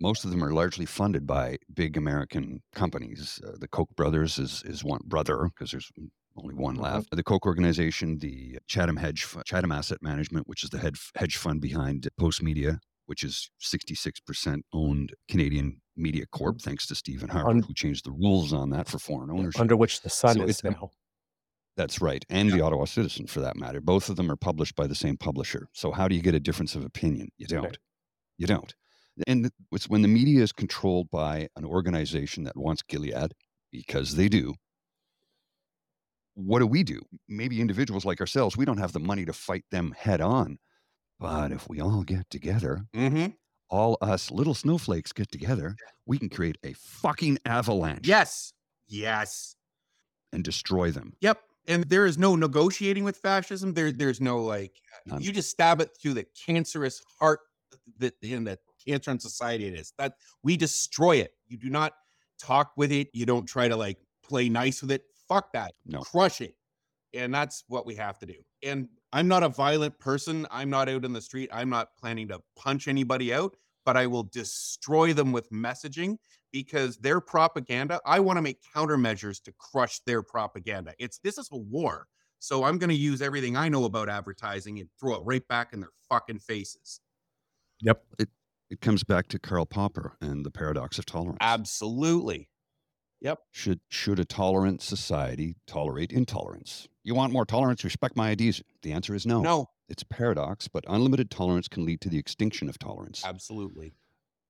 Speaker 2: Most of them are largely funded by big American companies. Uh, the Koch brothers is, is one brother because there's only one
Speaker 1: Mhm.
Speaker 2: left. The Koch organization, the Chatham Hedge, Chatham Asset Management, which is the hedge fund behind Post Media, which is 66% owned Canadian Media Corp, thanks to Stephen Harper, who changed the rules on that for foreign ownership.
Speaker 1: Under which the sun
Speaker 2: So
Speaker 1: is now.
Speaker 2: That's right. And the Ottawa Citizen, for that matter. Both of them are published by the same publisher. So, how do you get a difference of opinion? You don't.
Speaker 1: Right.
Speaker 2: You don't. And it's when the media is controlled by an organization that wants Gilead, because they do. What do we do? Maybe individuals like ourselves, we don't have the money to fight them head on. But if we all get together,
Speaker 3: mm-hmm.
Speaker 2: all us little snowflakes get together, we can create a fucking avalanche
Speaker 3: Yes. Yes.
Speaker 2: and destroy them.
Speaker 3: Yep. And there is no negotiating with fascism. There, there's no like
Speaker 2: None.
Speaker 3: you just stab it through the cancerous heart that in the cancer on society it is. That we destroy it. You do not talk with it. You don't try to like play nice with it. Fuck that.
Speaker 2: No.
Speaker 3: Crush it. And that's what we have to do. And I'm not a violent person. I'm not out in the street. I'm not planning to punch anybody out, but I will destroy them with messaging because their propaganda, I want to make countermeasures to crush their propaganda. It's this is a war. So I'm going to use everything I know about advertising and throw it right back in their fucking faces.
Speaker 7: Yep.
Speaker 2: It comes back to Karl Popper and the paradox of tolerance.
Speaker 3: Absolutely. Yep.
Speaker 2: Should should a tolerant society tolerate intolerance? You want more tolerance? Respect my ideas. The answer is no.
Speaker 3: No,
Speaker 2: It's a paradox, but unlimited tolerance can lead to the extinction of tolerance.
Speaker 3: absolutely.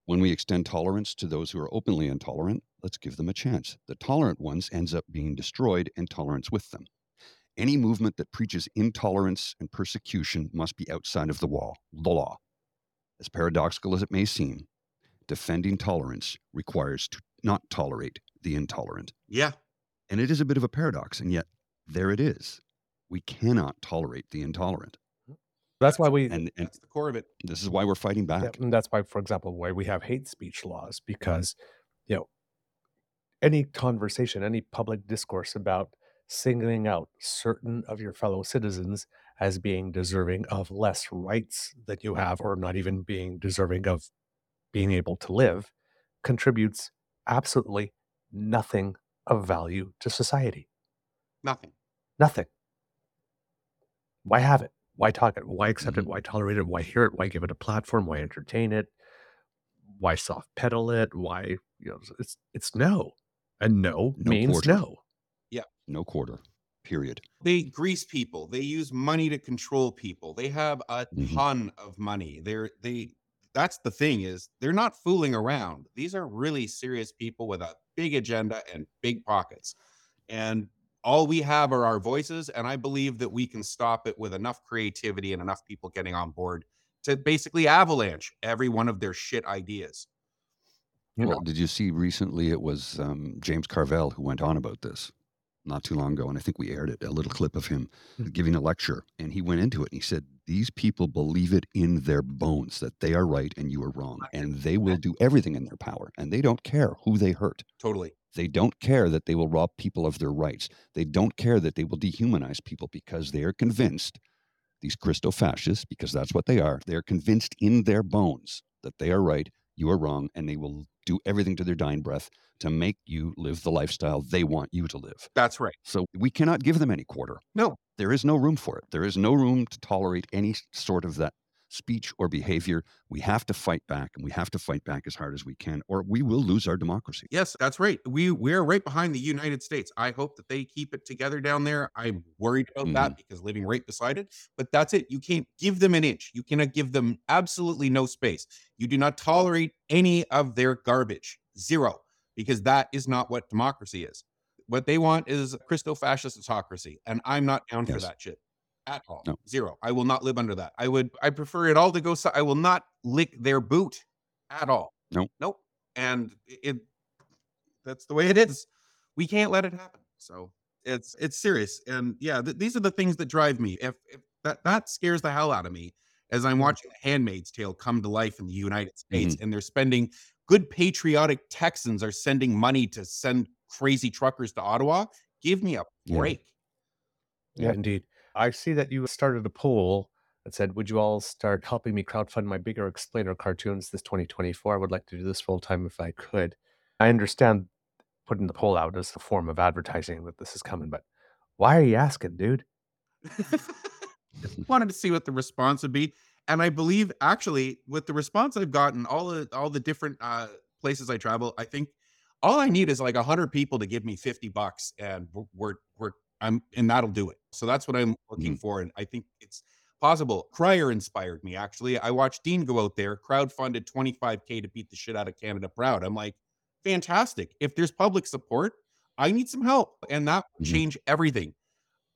Speaker 2: When we extend tolerance to those who are openly intolerant, let's give them a chance. The tolerant ones ends up being destroyed and tolerance with them. Any movement that preaches intolerance and persecution must be outside of the wall, the law. As paradoxical as it may seem, defending tolerance requires to not tolerate the intolerant.
Speaker 3: Yeah.
Speaker 2: And it is a bit of a paradox, and yet there it is. We cannot tolerate the intolerant.
Speaker 1: That's why we
Speaker 2: And, and
Speaker 3: That's the core of it.
Speaker 2: this is why we're fighting back.
Speaker 1: Yeah, and that's why, for example, why we have hate speech laws because, you know, any conversation, any public discourse about singling out certain of your fellow citizens as being deserving of less rights than you have, or not even being deserving of being able to live, contributes absolutely nothing of value to society.
Speaker 3: Nothing.
Speaker 1: Nothing. Why have it? Why talk it? Why accept it?
Speaker 2: Mhm.
Speaker 1: Why tolerate it? Why hear it? Why give it a platform? Why entertain it? Why soft pedal it? Why you know it's it's no. And no,
Speaker 2: No
Speaker 1: means
Speaker 2: quarter.
Speaker 1: no. Yeah.
Speaker 2: No quarter, period.
Speaker 3: They grease people. They use money to control people. They have a
Speaker 2: Mhm.
Speaker 3: ton of money. They're they that's the thing is they're not fooling around. These are really serious people with a big agenda and big pockets. And all we have are our voices and I believe that we can stop it with enough creativity and enough people getting on board to basically avalanche every one of their shit ideas.
Speaker 1: You
Speaker 2: well,
Speaker 1: know,
Speaker 2: did you see recently it was um, James Carville who went on about this not too long ago, and I think we aired it a little clip of him
Speaker 1: Hmm.
Speaker 2: giving a lecture, and he went into it and he said these people believe it in their bones that they are right and you are wrong, and they will do everything in their power, and they don't care who they hurt.
Speaker 3: Totally.
Speaker 2: They don't care that they will rob people of their rights. They don't care that they will dehumanize people because they are convinced, these Christo-fascists, because that's what they are, they're convinced in their bones that they are right, you are wrong, and they will do everything to their dying breath to make you live the lifestyle they want you to live.
Speaker 3: That's right.
Speaker 2: So we cannot give them any quarter.
Speaker 3: No.
Speaker 2: There is no room for it. There is no room to tolerate any sort of that speech or behavior. We have to fight back and we have to fight back as hard as we can or we will lose our democracy.
Speaker 3: Yes, that's right. We we're right behind the United States. I hope that they keep it together down there. I'm worried about that mm-hmm. because living right beside it. But that's it. You can't give them an inch. You cannot give them absolutely no space. You do not tolerate any of their garbage. Zero. Because that is not what democracy is. What they want is Christo-fascist autocracy, and I'm not down for that shit at all.
Speaker 2: No.
Speaker 3: Zero. I will not live under that. I would. I prefer it all to go. si- I will not lick their boot at all.
Speaker 2: Nope.
Speaker 3: Nope. And it that's the way it is. We can't let it happen. So it's it's serious. And yeah, th- these are the things that drive me. If, if that that scares the hell out of me as I'm mm. watching The Handmaid's Tale come to life in the United States, mm-hmm. and they're spending good patriotic Texans are sending money to send crazy truckers to Ottawa. Give me a
Speaker 2: Yeah.
Speaker 3: break.
Speaker 1: Yeah, indeed. I see that you started a poll that said, Would you all start helping me crowdfund my bigger explainer cartoons this 2024? I would like to do this full time if I could. I understand putting the poll out as a form of advertising that this is coming, but why are you asking, dude?
Speaker 3: Just wanted to see what the response would be. And I believe actually with the response I've gotten, all the all the different uh places I travel, I think all I need is like hundred people to give me 50 bucks and we're we're, we're I'm and that'll do it. So that's what I'm looking for. And I think it's possible. Crier inspired me actually. I watched Dean go out there, crowdfunded 25k to beat the shit out of Canada proud. I'm like, fantastic. If there's public support, I need some help. And that
Speaker 2: Mhm.
Speaker 3: change everything.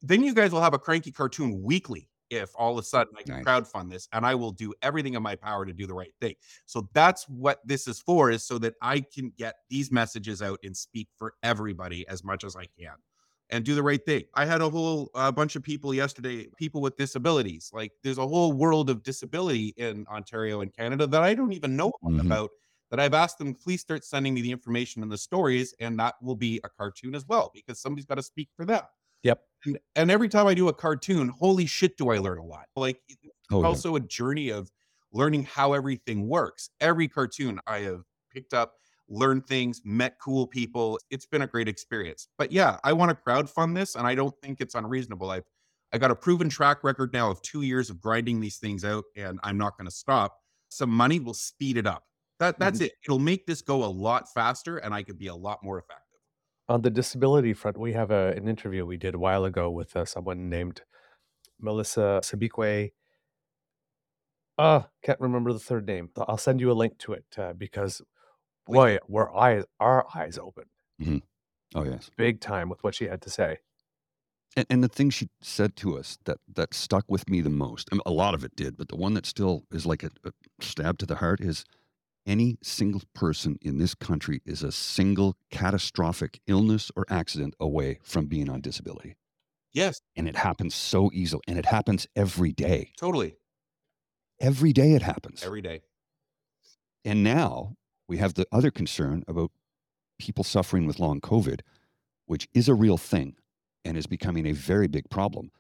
Speaker 3: Then you guys will have a cranky cartoon weekly if all of a sudden I can
Speaker 2: Nice.
Speaker 3: crowdfund this and I will do everything in my power to do the right thing. So that's what this is for, is so that I can get these messages out and speak for everybody as much as I can and do the right thing. I had a whole uh, bunch of people yesterday, people with disabilities. Like there's a whole world of disability in Ontario and Canada that I don't even know
Speaker 2: Mhm.
Speaker 3: about. That I've asked them, please start sending me the information and the stories, and that will be a cartoon as well because somebody's got to speak for them.
Speaker 1: Yep.
Speaker 3: And, and every time I do a cartoon, holy shit, do I learn a lot. Like it's
Speaker 2: Oh, yeah.
Speaker 3: also a journey of learning how everything works. Every cartoon I have picked up, learned things, met cool people. It's been a great experience. But yeah, I want to crowdfund this, and I don't think it's unreasonable. I've I got a proven track record now of two years of grinding these things out, and I'm not going to stop. Some money will speed it up. That that's it. It'll make this go a lot faster, and I could be a lot more effective.
Speaker 1: On the disability front, we have a, an interview we did a while ago with uh, someone named Melissa Sabikwe. Uh, can't remember the third name. I'll send you a link to it uh, because, boy, were eyes our eyes open mm-hmm.
Speaker 2: Oh, yes.
Speaker 1: big time with what she had to say.
Speaker 2: And, and the thing she said to us that that stuck with me the most, I mean, a lot of it did, but the one that still is like a, a stab to the heart is any single person in this country is a single catastrophic illness or accident away from being on disability.
Speaker 3: Yes,
Speaker 2: And it happens so easily. And it happens every day.
Speaker 3: totally.
Speaker 2: Every day it happens.
Speaker 3: Every day.
Speaker 2: And now we have the other concern about people suffering with long COVID, which is a real thing and is becoming a very big problem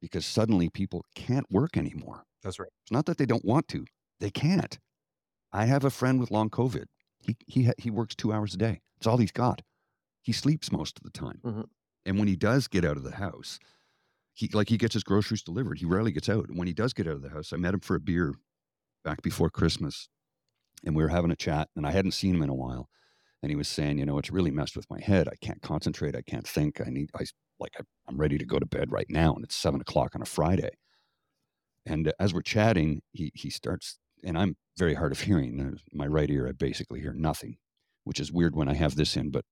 Speaker 2: because suddenly people can't work anymore.
Speaker 3: That's right.
Speaker 2: It's not that they don't want to, they can't. I have a friend with long COVID. He, he, he works two hours a day. It's all he's got. He sleeps most of the time.
Speaker 1: Mhm.
Speaker 2: And when he does get out of the house, he like he gets his groceries delivered. He rarely gets out. And when he does get out of the house, I met him for a beer back before Christmas and we were having a chat and I hadn't seen him in a while. And he was saying, you know, it's really messed with my head. I can't concentrate. I can't think. I need, I like, I'm ready to go to bed right now. And it's seven o'clock on a Friday. And as we're chatting, he, he starts, and I'm very hard of hearing. Uh, my right ear, I basically hear nothing, which is weird when I have this in, but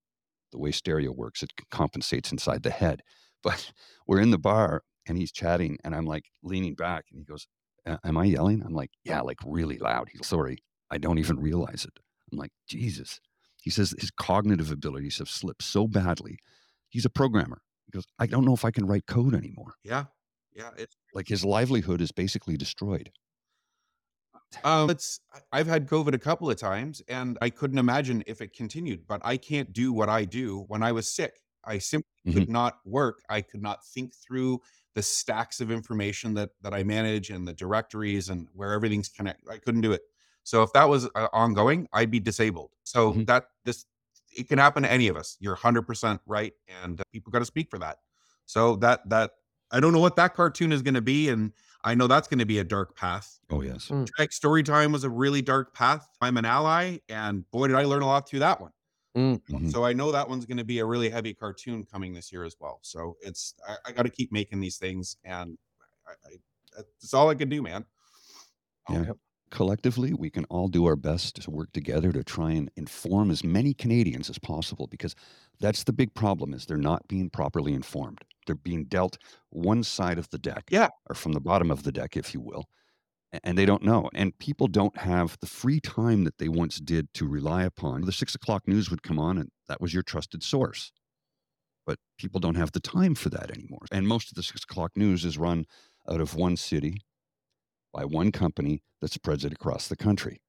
Speaker 2: the way stereo works, it compensates inside the head. But we're in the bar and he's chatting, and I'm like leaning back, and he goes, Am I yelling? I'm like, Yeah, like really loud. He's sorry, I don't even realize it. I'm like, Jesus. He says his cognitive abilities have slipped so badly. He's a programmer. He goes, I don't know if I can write code anymore.
Speaker 3: Yeah. Yeah. It's
Speaker 2: Like his livelihood is basically destroyed.
Speaker 3: Um, it's I- I've had COVID a couple of times, and I couldn't imagine if it continued. But I can't do what I do when I was sick. I simply could not work. I could not think through the stacks of information that that I manage and the directories and where everything's connected. I couldn't do it. So if that was uh, ongoing, I'd be disabled. So
Speaker 2: Mhm.
Speaker 3: that this it can happen to any of us. You're 100% right, and uh, people got to speak for that. So that that I don't know what that cartoon is going to be, and I know that's going to be a dark path.
Speaker 2: Oh, yes.
Speaker 3: Trek story time was a really dark path. I'm an ally, and boy, did I learn a lot through that one.
Speaker 2: Mhm.
Speaker 3: So I know that one's going to be a really heavy cartoon coming this year as well. So it's I, I got to keep making these things, and I, I, that's all I can do, man.
Speaker 2: Yeah. Collectively, we can all do our best to work together to try and inform as many Canadians as possible because that's the big problem is they're not being properly informed. They're being dealt one side of the deck.
Speaker 3: Yeah.
Speaker 2: Or from the bottom of the deck, if you will. a- And they don't know. And people don't have the free time that they once did to rely upon. The six o'clock news would come on and that was your trusted source. But people don't have the time for that anymore. And most of the six o'clock news is run out of one city by one company that spreads it across the country.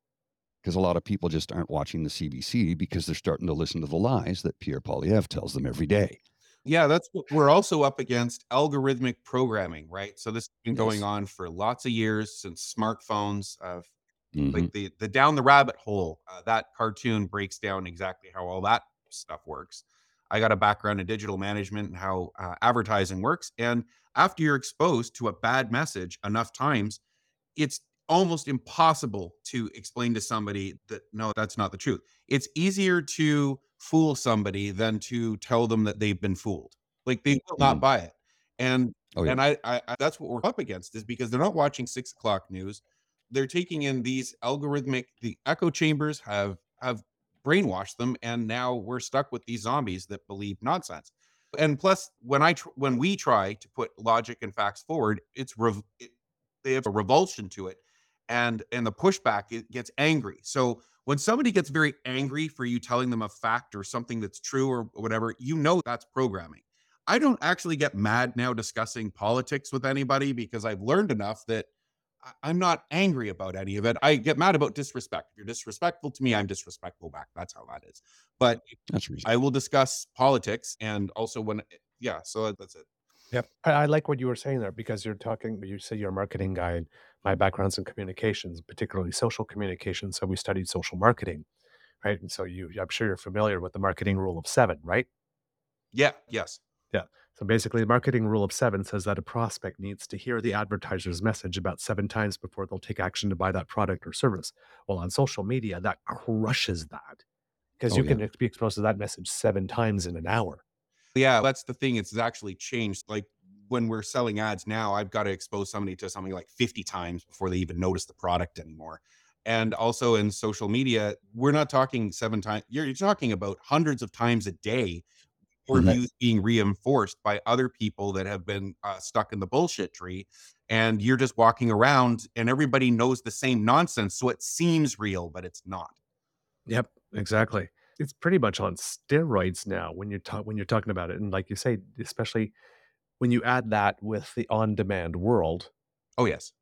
Speaker 2: Because a lot of people just aren't watching the CBC because they're starting to listen to the lies that Pierre Poilievre tells them every day.
Speaker 3: Yeah, that's what we're also up against algorithmic programming, right? So this has been going
Speaker 2: Yes.
Speaker 3: on for lots of years since smartphones. Uh,
Speaker 2: Mhm.
Speaker 3: like the the down the rabbit hole. Uh, that cartoon breaks down exactly how all that stuff works. I got a background in digital management and how uh, advertising works. And after you're exposed to a bad message enough times, it's almost impossible to explain to somebody that no, that's not the truth. It's easier to fool somebody than to tell them that they've been fooled. Like they will not
Speaker 2: Mhm.
Speaker 3: buy it. And
Speaker 2: Oh, yeah.
Speaker 3: and I, I, I that's what we're up against is because they're not watching six o'clock news. They're taking in these algorithmic. The echo chambers have have brainwashed them, and now we're stuck with these zombies that believe nonsense. And plus, when I tr- when we try to put logic and facts forward, it's rev- it, they have a revulsion to it, and and the pushback it gets angry. So when somebody gets very angry for you telling them a fact or something that's true or whatever, you know that's programming. I don't actually get mad now discussing politics with anybody because I've learned enough that I'm not angry about any of it. I get mad about disrespect. If you're disrespectful to me, I'm disrespectful back. That's how that is. But
Speaker 2: That's.
Speaker 3: I will discuss politics and also when, yeah, so that's it.
Speaker 1: Yep. I, I like what you were saying there because you're talking, you say you're a marketing guy. And my background's in communications, particularly social communications. So we studied social marketing, right? And so you, I'm sure you're familiar with the marketing rule of seven, right?
Speaker 3: Yeah, yes. Yeah.
Speaker 1: So basically, the marketing rule of seven says that a prospect needs to hear the advertiser's message about seven times before they'll take action to buy that product or service. Well, on social media, that crushes that because
Speaker 2: Oh,
Speaker 1: you
Speaker 2: yeah.
Speaker 1: can ex- be exposed to that message seven times in an hour.
Speaker 3: Yeah, that's the thing. It's actually changed. Like when we're selling ads now, I've got to expose somebody to something like 50 times before they even notice the product anymore. And also in social media, we're not talking seven times, you're, you're talking about hundreds of times a day or
Speaker 2: Right.
Speaker 3: views being reinforced by other people that have been uh, stuck in the bullshit tree. And you're just walking around and everybody knows the same nonsense. So it seems real, but it's not.
Speaker 1: Yep, exactly. It's pretty much on steroids now when you're ta- when you're talking about it, and like you say, especially when you add that with the on-demand world
Speaker 3: Oh, yes.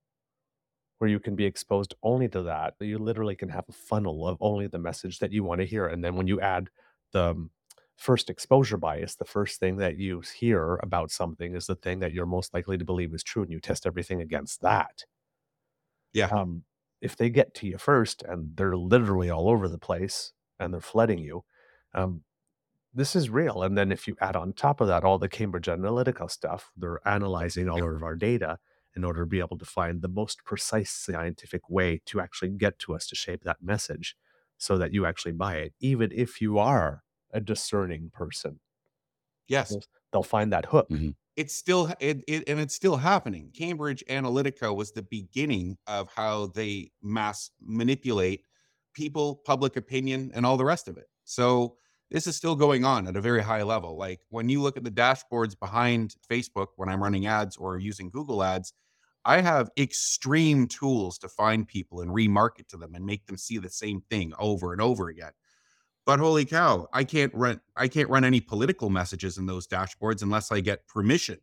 Speaker 1: where you can be exposed only to that. You literally can have a funnel of only the message that you want to hear. And then when you add the um, first exposure bias, the first thing that you hear about something is the thing that you're most likely to believe is true, and you test everything against that.
Speaker 3: Yeah.
Speaker 1: Um, if they get to you first and they're literally all over the place and they're flooding you, um, this is real. And then if you add on top of that all the Cambridge Analytica stuff, they're analyzing all of our data in order to be able to find the most precise scientific way to actually get to us to shape that message so that you actually buy it, even if you are a discerning person.
Speaker 3: Yes.
Speaker 1: Yes. They'll find that hook.
Speaker 2: Mhm.
Speaker 3: it's still it, it and it's still happening cambridge analytica was the beginning of how they mass manipulate people public opinion and all the rest of it. So this is still going on at a very high level. Like when you look at the dashboards behind facebook when i'm running ads or using google ads i have extreme tools to find people and remarket to them and make them see the same thing over and over again. But holy cow i can't run i can't run any political messages in those dashboards unless i get permission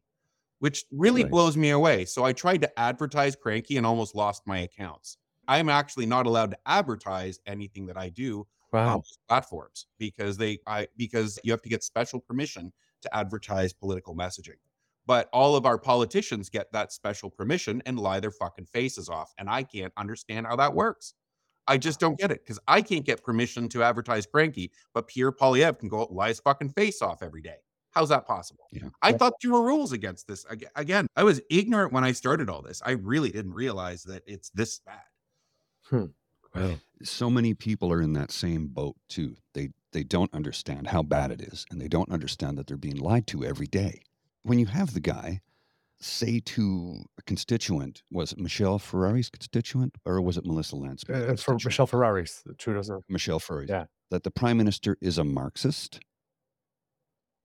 Speaker 3: which really
Speaker 2: Right.
Speaker 3: blows me away. So i tried to advertise cranky and almost lost my accounts i'm actually not allowed to advertise anything that i do on those platforms because they i because you have to get special permission to advertise political messaging but all of our politicians get that special permission and lie their fucking faces off and i can't understand how that works I just don't get it because I can't get permission to advertise Cranky, but Pierre Poilievre can go out and lie his fucking face off every day. How's that possible?
Speaker 2: Yeah.
Speaker 3: I thought there were rules against this. Again, I was ignorant when I started all this. I really didn't realize that it's this bad.
Speaker 1: Wow.
Speaker 2: so many people are in that same boat too. They they don't understand how bad it is, and they don't understand that they're being lied to every day. When you have the guy say to a constituent, was it Michelle Ferreri's constituent or was it Melissa Lantsman's
Speaker 1: Uh, for? Michelle Ferreri's, the Trudeau's.
Speaker 2: Michelle Ferreri.
Speaker 1: Yeah.
Speaker 2: That the prime minister is a Marxist,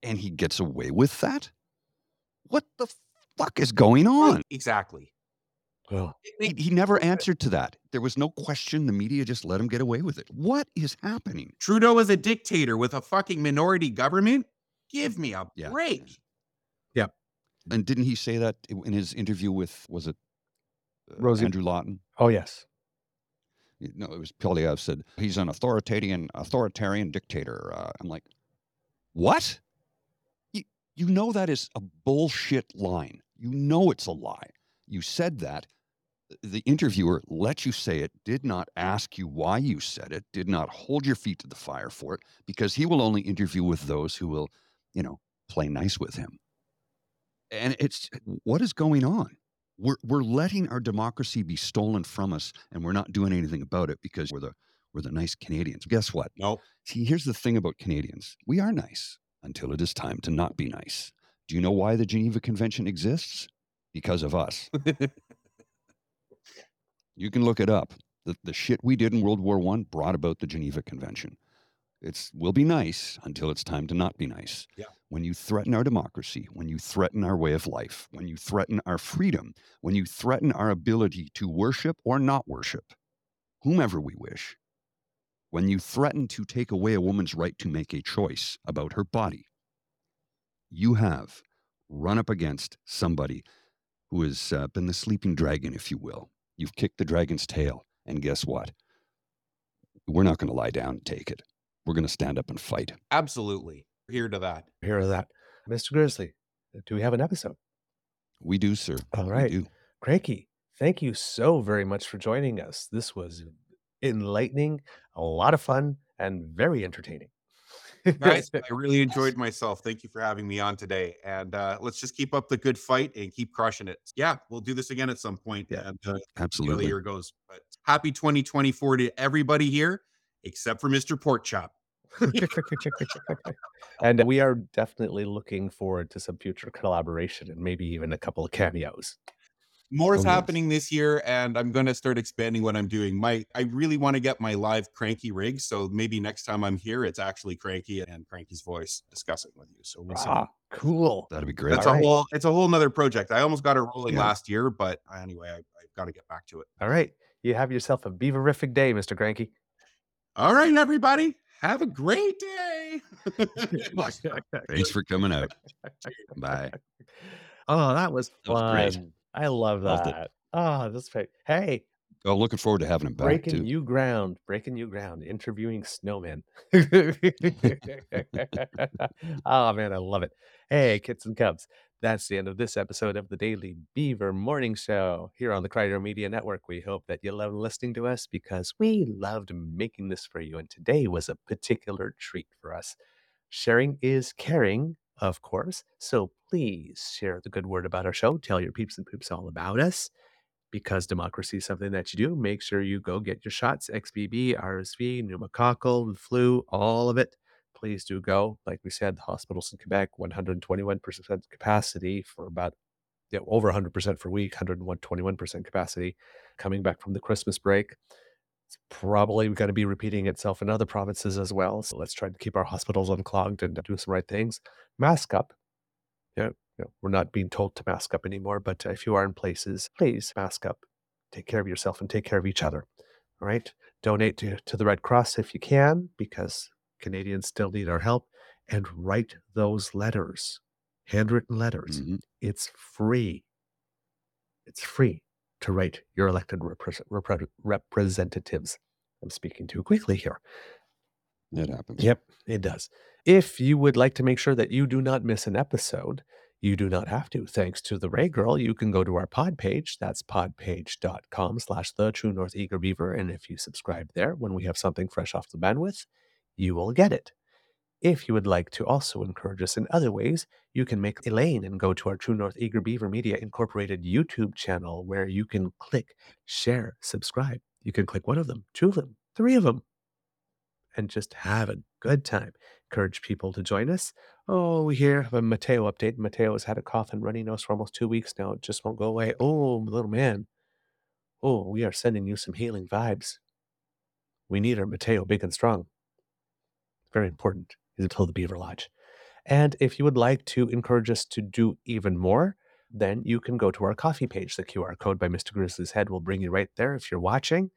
Speaker 2: and he gets away with that. What the fuck is going on?
Speaker 3: Exactly.
Speaker 1: Well,
Speaker 2: He, he never answered to that. There was no question. The media just let him get away with it. What is happening?
Speaker 3: Trudeau is a dictator with a fucking minority government. Give me a
Speaker 2: Yeah.
Speaker 3: break.
Speaker 2: And didn't he say that in his interview with was it uh,
Speaker 1: Rosie-
Speaker 2: Andrew Lawton?
Speaker 1: oh yes.
Speaker 2: No, it was Poilievre said he's an authoritarian authoritarian dictator. Uh, I'm like, what? You you know that is a bullshit line. You know it's a lie. You said that. The interviewer let you say it, did not ask you why you said it, did not hold your feet to the fire for it, because he will only interview with those who will, you know, play nice with him. And it's what is going on? We're we're letting our democracy be stolen from us, and we're not doing anything about it because we're the we're the nice Canadians. Guess what?
Speaker 3: No.
Speaker 2: See, here's the thing about Canadians: we are nice until it is time to not be nice. Do you know why the Geneva Convention exists? Because of us. You can look it up. The, the shit we did in World War One brought about the Geneva Convention. It's we'll be nice until it's time to not be nice.
Speaker 3: Yeah.
Speaker 2: When you threaten our democracy, when you threaten our way of life, when you threaten our freedom, when you threaten our ability to worship or not worship whomever we wish, when you threaten to take away a woman's right to make a choice about her body, you have run up against somebody who has uh, been the sleeping dragon, if you will. You've kicked the dragon's tail. And guess what? We're not going to lie down and take it. We're going to stand up and fight.
Speaker 3: Absolutely. Here to that.
Speaker 1: Hear to that. Mr. Grizzly, do we have an episode?
Speaker 2: We do, sir.
Speaker 1: All right.
Speaker 2: We do.
Speaker 1: Cranky, thank you so very much for joining us. This was enlightening, a lot of fun, and very entertaining.
Speaker 3: Guys, I really enjoyed myself. Thank you for having me on today. And uh, let's just keep up the good fight and keep crushing it. Yeah, we'll do this again at some point.
Speaker 1: Yeah,
Speaker 3: and, uh,
Speaker 2: Absolutely.
Speaker 3: year goes. But happy 2024 to everybody here, except for Mr. Pork Chop.
Speaker 1: and we are definitely looking forward to some future collaboration and maybe even a couple of cameos.
Speaker 3: More is
Speaker 2: Oh, yes.
Speaker 3: happening this year, and I'm going to start expanding what I'm doing. My, I really want to get my live cranky rig, so maybe next time I'm here, it's actually cranky and cranky's voice discussing with you. So we'll see.
Speaker 1: Ah, cool.
Speaker 2: That'd be great.
Speaker 3: That's
Speaker 1: All
Speaker 3: a
Speaker 1: right.
Speaker 3: whole, it's a whole nother project. I almost got it rolling
Speaker 2: Yeah.
Speaker 3: last year, but anyway, I, I've got to get back to it.
Speaker 1: All right. You have yourself a beaverific day, Mr. Cranky.
Speaker 3: All right, everybody, have a great day.
Speaker 2: Thanks for coming out. Bye.
Speaker 1: Oh, that was
Speaker 2: That was
Speaker 1: fun.
Speaker 2: great.
Speaker 1: I love
Speaker 2: Loved it.
Speaker 1: that. Oh, that's great. Hey,
Speaker 2: Oh, looking forward to having him back
Speaker 1: breaking
Speaker 2: too.
Speaker 1: new ground, breaking new ground, interviewing snowmen. oh man, I love it. Hey, kids and cubs. That's the end of this episode of the Daily Beaver Morning Show here on the Crier Media Network. We hope that you love listening to us because we loved making this for you. And today was a particular treat for us. Sharing is caring, of course. So please share the good word about our show. Tell your peeps and poops all about us because democracy is something that you do. Make sure you go get your shots XBB, RSV, pneumococcal, flu, all of it. Please do go. Like we said, the hospitals in Quebec, 121% capacity for about yeah, over 100% for week, 121% capacity coming back from the Christmas break. It's probably going to be repeating itself in other provinces as well. So let's try to keep our hospitals unclogged and do some right things. Mask up. Yeah, yeah, we're not being told to mask up anymore, but if you are in places, please mask up. Take care of yourself and take care of each other. All right. Donate to, to the Red Cross if you can, because Canadians still need our help. And write those letters, handwritten letters.
Speaker 2: Mhm.
Speaker 1: It's free. It's free to write your elected repre- repre- representatives. I'm speaking too quickly here.
Speaker 2: It happens.
Speaker 1: Yep, it does. If you would like to make sure that you do not miss an episode, you do not have to. Thanks to the Rae Girl, you can go to our pod page. That's podpage.com slash the true North Eager Beaver. And if you subscribe there, when we have something fresh off the bandwidth, you will get it. If you would like to also encourage us in other ways, you can make Elaine and go to our True North Eager Beaver Media Incorporated YouTube channel where you can click, share, subscribe. You can click one of them, two of them, three of them, and just have a good time. Encourage people to join us. Oh, we hear of a Mateo update. Mateo has had a cough and runny nose for almost two weeks now. It just won't go away. Oh, little man. Oh, we are sending you some healing vibes. We need our Mateo big and strong. Very important. He's until the Beaver Lodge. And if you would like to encourage us to do even more, then you can go to our coffee page. The QR code by Mr. Grizzly's Head will bring you right there. If you're watching,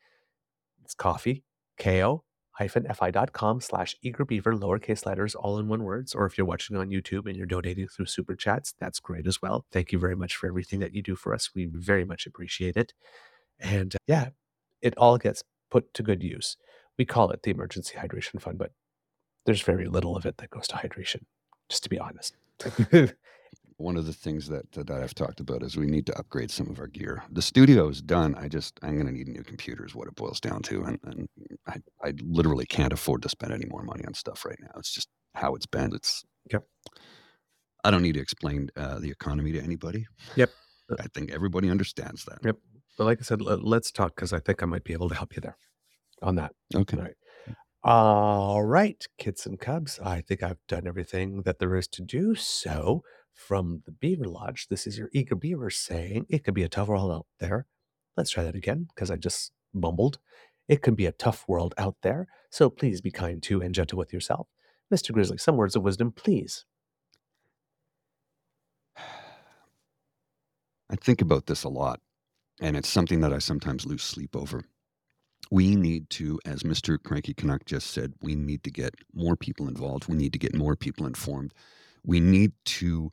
Speaker 1: it's coffee, ko fi.com slash eager beaver, lowercase letters, all in one words. Or if you're watching on YouTube and you're donating through super chats, that's great as well. Thank you very much for everything that you do for us. We very much appreciate it. And uh, yeah, it all gets put to good use. We call it the Emergency Hydration Fund, but there's very little of it that goes to hydration, just to be honest.
Speaker 2: One of the things that, that I've talked about is we need to upgrade some of our gear. The studio is done. I just I'm going to need a new computer is what it boils down to, and, and I, I literally can't afford to spend any more money on stuff right now. It's just how it's been. It's
Speaker 1: Yep.
Speaker 2: I don't need to explain uh, the economy to anybody.
Speaker 1: Yep.
Speaker 2: I think everybody understands that.
Speaker 1: Yep. but like I said, let, let's talk because I think I might be able to help you there on that.
Speaker 2: Okay.
Speaker 1: Right. All right, kids and cubs. I think I've done everything that there is to do. So, from the Beaver Lodge, this is your eager beaver saying, It could be a tough world out there. Let's try that again because I just mumbled. It can be a tough world out there, so please be kind to and gentle with yourself. Mr. Grizzly, some words of wisdom, please.
Speaker 2: I think about this a lot, and it's something that I sometimes lose sleep over. We need to, as Mr. Cranky Canuck just said, we need to get more people involved. We need to get more people informed. We need to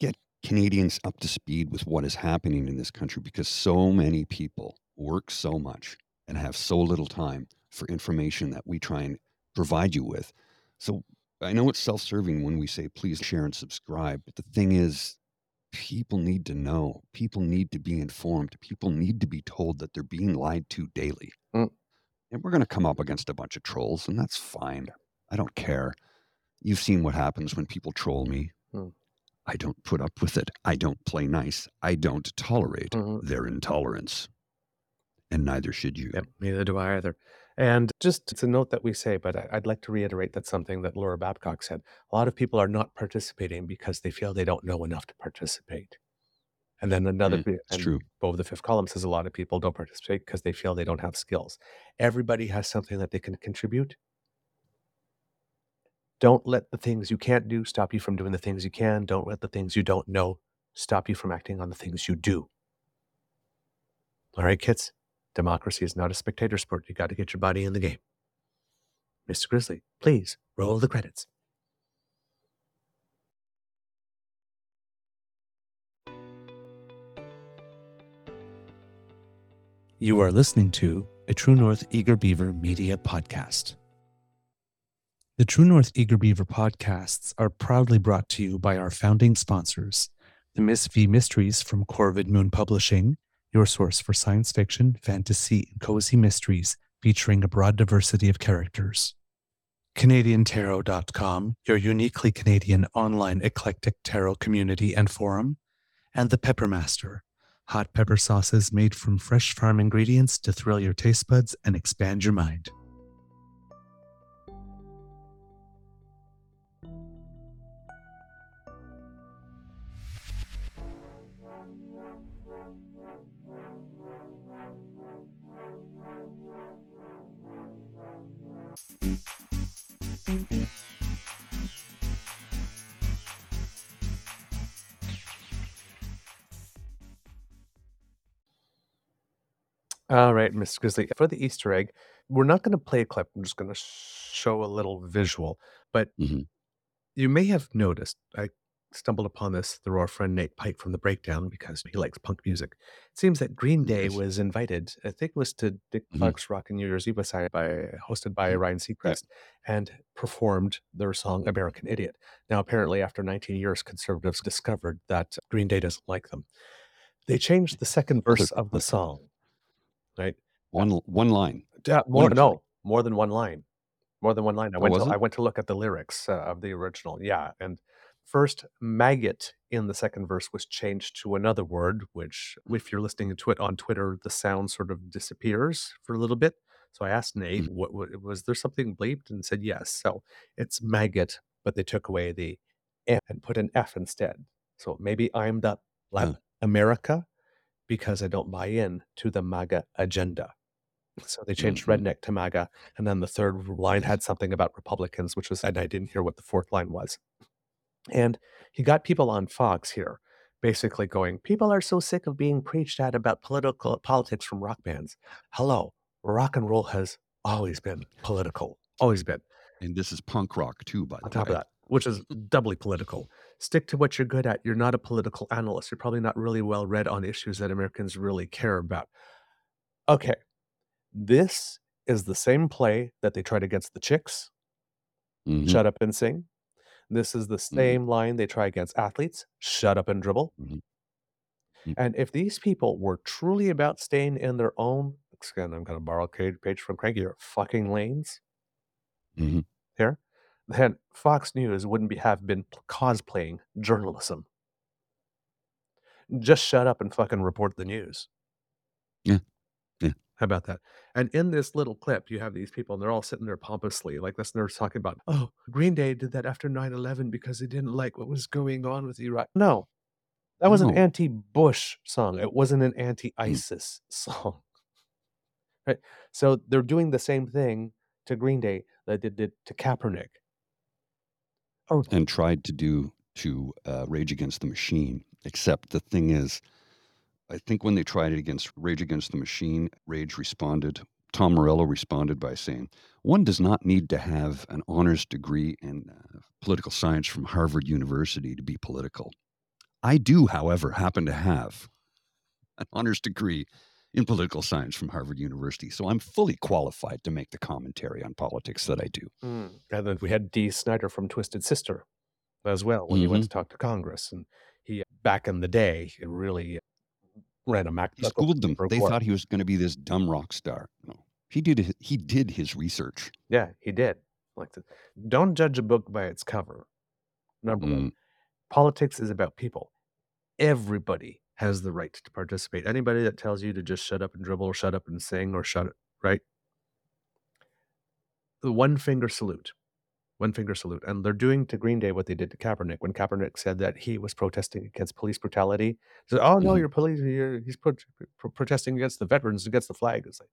Speaker 2: get Canadians up to speed with what is happening in this country because so many people work so much and have so little time for information that we try and provide you with. So I know it's self serving when we say, please share and subscribe, but the thing is, people need to know. People need to be informed. People need to be told that they're being lied to daily.
Speaker 1: Mm.
Speaker 2: And we're going to come up against a bunch of trolls, and that's fine. I don't care. You've seen what happens when people troll me.
Speaker 1: Mm.
Speaker 2: I don't put up with it. I don't play nice. I don't tolerate
Speaker 1: Mhm.
Speaker 2: their intolerance. And neither should you.
Speaker 1: Yep, neither do I either. And just it's a note that we say, but I'd like to reiterate that something that Laura Babcock said. A lot of people are not participating because they feel they don't know enough to participate. And then another,
Speaker 2: Mm, it's true.
Speaker 1: Both the fifth column says a lot of people don't participate because they feel they don't have skills. Everybody has something that they can contribute. Don't let the things you can't do stop you from doing the things you can. Don't let the things you don't know stop you from acting on the things you do. All right, kids? Democracy is not a spectator sport. You got to get your body in the game. Mr. Grizzly, please roll the credits.
Speaker 7: You are listening to a True North Eager Beaver media podcast. The True North Eager Beaver podcasts are proudly brought to you by our founding sponsors, the Miss V Mysteries from Corvid Moon Publishing, your source for science fiction, fantasy, and cozy mysteries featuring a broad diversity of characters. CanadianTarot.com, your uniquely Canadian online eclectic tarot community and forum, and The Peppermaster, hot pepper sauces made from fresh farm ingredients to thrill your taste buds and expand your mind.
Speaker 1: All right, Mr. Grizzly, for the Easter egg, we're not going to play a clip. I'm just going to show a little visual. But
Speaker 2: Mhm.
Speaker 1: you may have noticed, I stumbled upon this through our friend Nate Pike from The Breakdown because he likes punk music. It seems that Green Day was invited, I think it was to Dick
Speaker 2: Mhm.
Speaker 1: Clark's Rockin' New Year's Eve by, by hosted by
Speaker 2: Mhm.
Speaker 1: Ryan Seacrest and performed their song American Idiot. Now, apparently, after 19 years, conservatives discovered that Green Day doesn't like them. They changed the second
Speaker 2: Well,
Speaker 1: verse of the song, right?
Speaker 2: One one line.
Speaker 1: Yeah, more
Speaker 2: or two.
Speaker 1: no, more than one line. More than one line. I
Speaker 2: Oh,
Speaker 1: went to? I went to look at the lyrics uh, of the original. Yeah, and first maggot in the second verse was changed to another word, which if you're listening to it on Twitter, the sound sort of disappears for a little bit. So I asked Nate,
Speaker 2: Mhm.
Speaker 1: what, what was there something bleeped, and said yes. So it's maggot, but they took away the F and put an F instead. So maybe I'm the
Speaker 2: Huh.
Speaker 1: America because I don't buy in to the MAGA agenda. So they changed
Speaker 2: Mhm.
Speaker 1: redneck to MAGA. And then the third line had something about Republicans, which was, and I didn't hear what the fourth line was. And he got people on Fox here basically going, People are so sick of being preached at about political politics from rock bands. Hello, rock and roll has always been political, always been
Speaker 2: And this is punk rock too, by the
Speaker 1: on top
Speaker 2: way.
Speaker 1: of that, which is doubly political. Stick to what you're good at. You're not a political analyst. You're probably not really well read on issues that Americans really care about. Okay. This is the same play that they tried against the chicks.
Speaker 2: Mhm.
Speaker 1: Shut up and sing. This is the same line they try against athletes. Shut up and dribble.
Speaker 2: Mhm. Mm.
Speaker 1: And if these people were truly about staying in their own, again, I'm going to borrow a page from Cranky here, fucking lanes
Speaker 2: Mhm.
Speaker 1: here, then Fox News wouldn't be, have been cosplaying journalism. Just shut up and fucking report the news.
Speaker 2: Yeah. Yeah.
Speaker 1: How about that? And in this little clip, you have these people, and they're all sitting there pompously, like this. And they're talking about, oh, Green Day did that after 9 11 because they didn't like what was going on with Iraq. No, that was an anti Bush song. It wasn't an mm. anti ISIS song. right? So they're doing the same thing to Green Day that they did to Kaepernick. Oh,
Speaker 2: and tried to do to uh, Rage Against the Machine. Except the thing is, I think when they tried it against Rage Against the Machine, Rage responded. Tom Morello responded by saying, "One does not need to have an honors degree in uh, political science from Harvard University to be political. I do, however, happen to have an honors degree in political science from Harvard University, so I'm fully qualified to make the commentary on politics that I do."
Speaker 1: Mm. And then we had Dee Snider from Twisted Sister as well when he went to talk to Congress. And he, back in the day, it really ran a Mac.
Speaker 2: He schooled them. They thought he was going to be this dumb rock star. No, he did. He did his research.
Speaker 1: Yeah, he did. Like, the, don't judge a book by its cover. Number one,
Speaker 2: Mm,
Speaker 1: politics is about people. Everybody has the right to participate. Anybody that tells you to just shut up and dribble or shut up and sing or shut it, right? The one finger salute. One finger salute. And they're doing to Green Day what they did to Kaepernick when Kaepernick said that he was protesting against police brutality. He said, Oh, no,
Speaker 2: Mhm.
Speaker 1: you're police. You're, he's pro- pro- protesting against the veterans, against the flag. It's like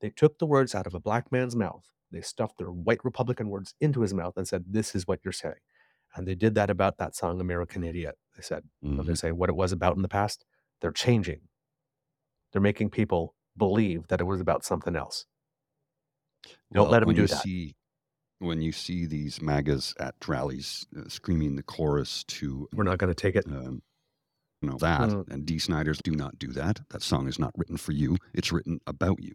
Speaker 1: they took the words out of a black man's mouth. They stuffed their white Republican words into his mouth and said, This is what you're saying. And they did that about that song, American Idiot. They said, so they say what it was about in the past, they're changing. They're making people believe that it was about something else. Don't
Speaker 2: Well,
Speaker 1: let 'em
Speaker 2: when
Speaker 1: do
Speaker 2: you
Speaker 1: that.
Speaker 2: See, when you see these MAGAs at rallies uh, screaming the chorus to,
Speaker 1: We're not going to take it.
Speaker 2: um, you know, that,
Speaker 1: Mm.
Speaker 2: and Dee Snider's "Do Not Do That." That song is not written for you; it's written about you.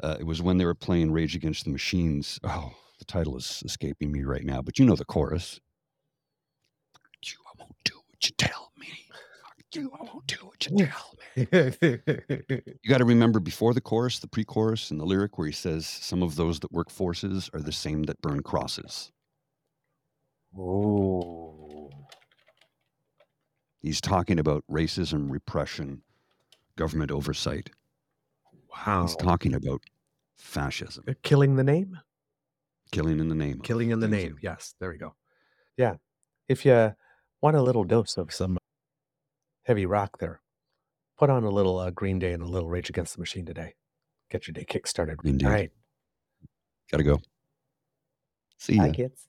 Speaker 2: Uh, it was when they were playing Rage Against the Machines. Oh, the title is escaping me right now, but you know the chorus. Fuck You, I won't do what you tell me. You, I won't do what you tell me. You got to remember before the chorus, the pre chorus, and the lyric where he says, Some of those that work forces are the same that burn crosses.
Speaker 1: oh.
Speaker 2: He's talking about racism, repression, government oversight.
Speaker 1: Wow.
Speaker 2: He's talking about fascism,
Speaker 1: Uh, Killing the name?
Speaker 2: killing in the name.
Speaker 1: Killing in the name.
Speaker 2: you.
Speaker 1: Yes, there we go. Yeah. If you want a little dose of some heavy rock there, put on a little uh, Green Day and a little Rage Against the Machine today. Get your day kick started.
Speaker 2: Indeed.
Speaker 1: All right.
Speaker 2: Got to go. See you.
Speaker 1: Bye, kids.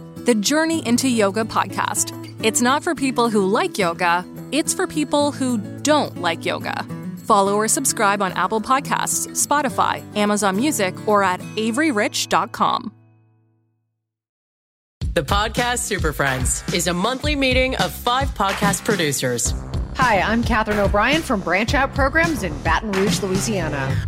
Speaker 6: The Journey into Yoga podcast. It's not for people who like yoga, it's for people who don't like yoga. Follow or subscribe on Apple Podcasts, Spotify, Amazon Music, or at averyrich.com.
Speaker 8: The Podcast Super Friends is a monthly meeting of five podcast producers.
Speaker 9: Hi, I'm Katherine O'Brien from Branch Out Programs in Baton Rouge, Louisiana.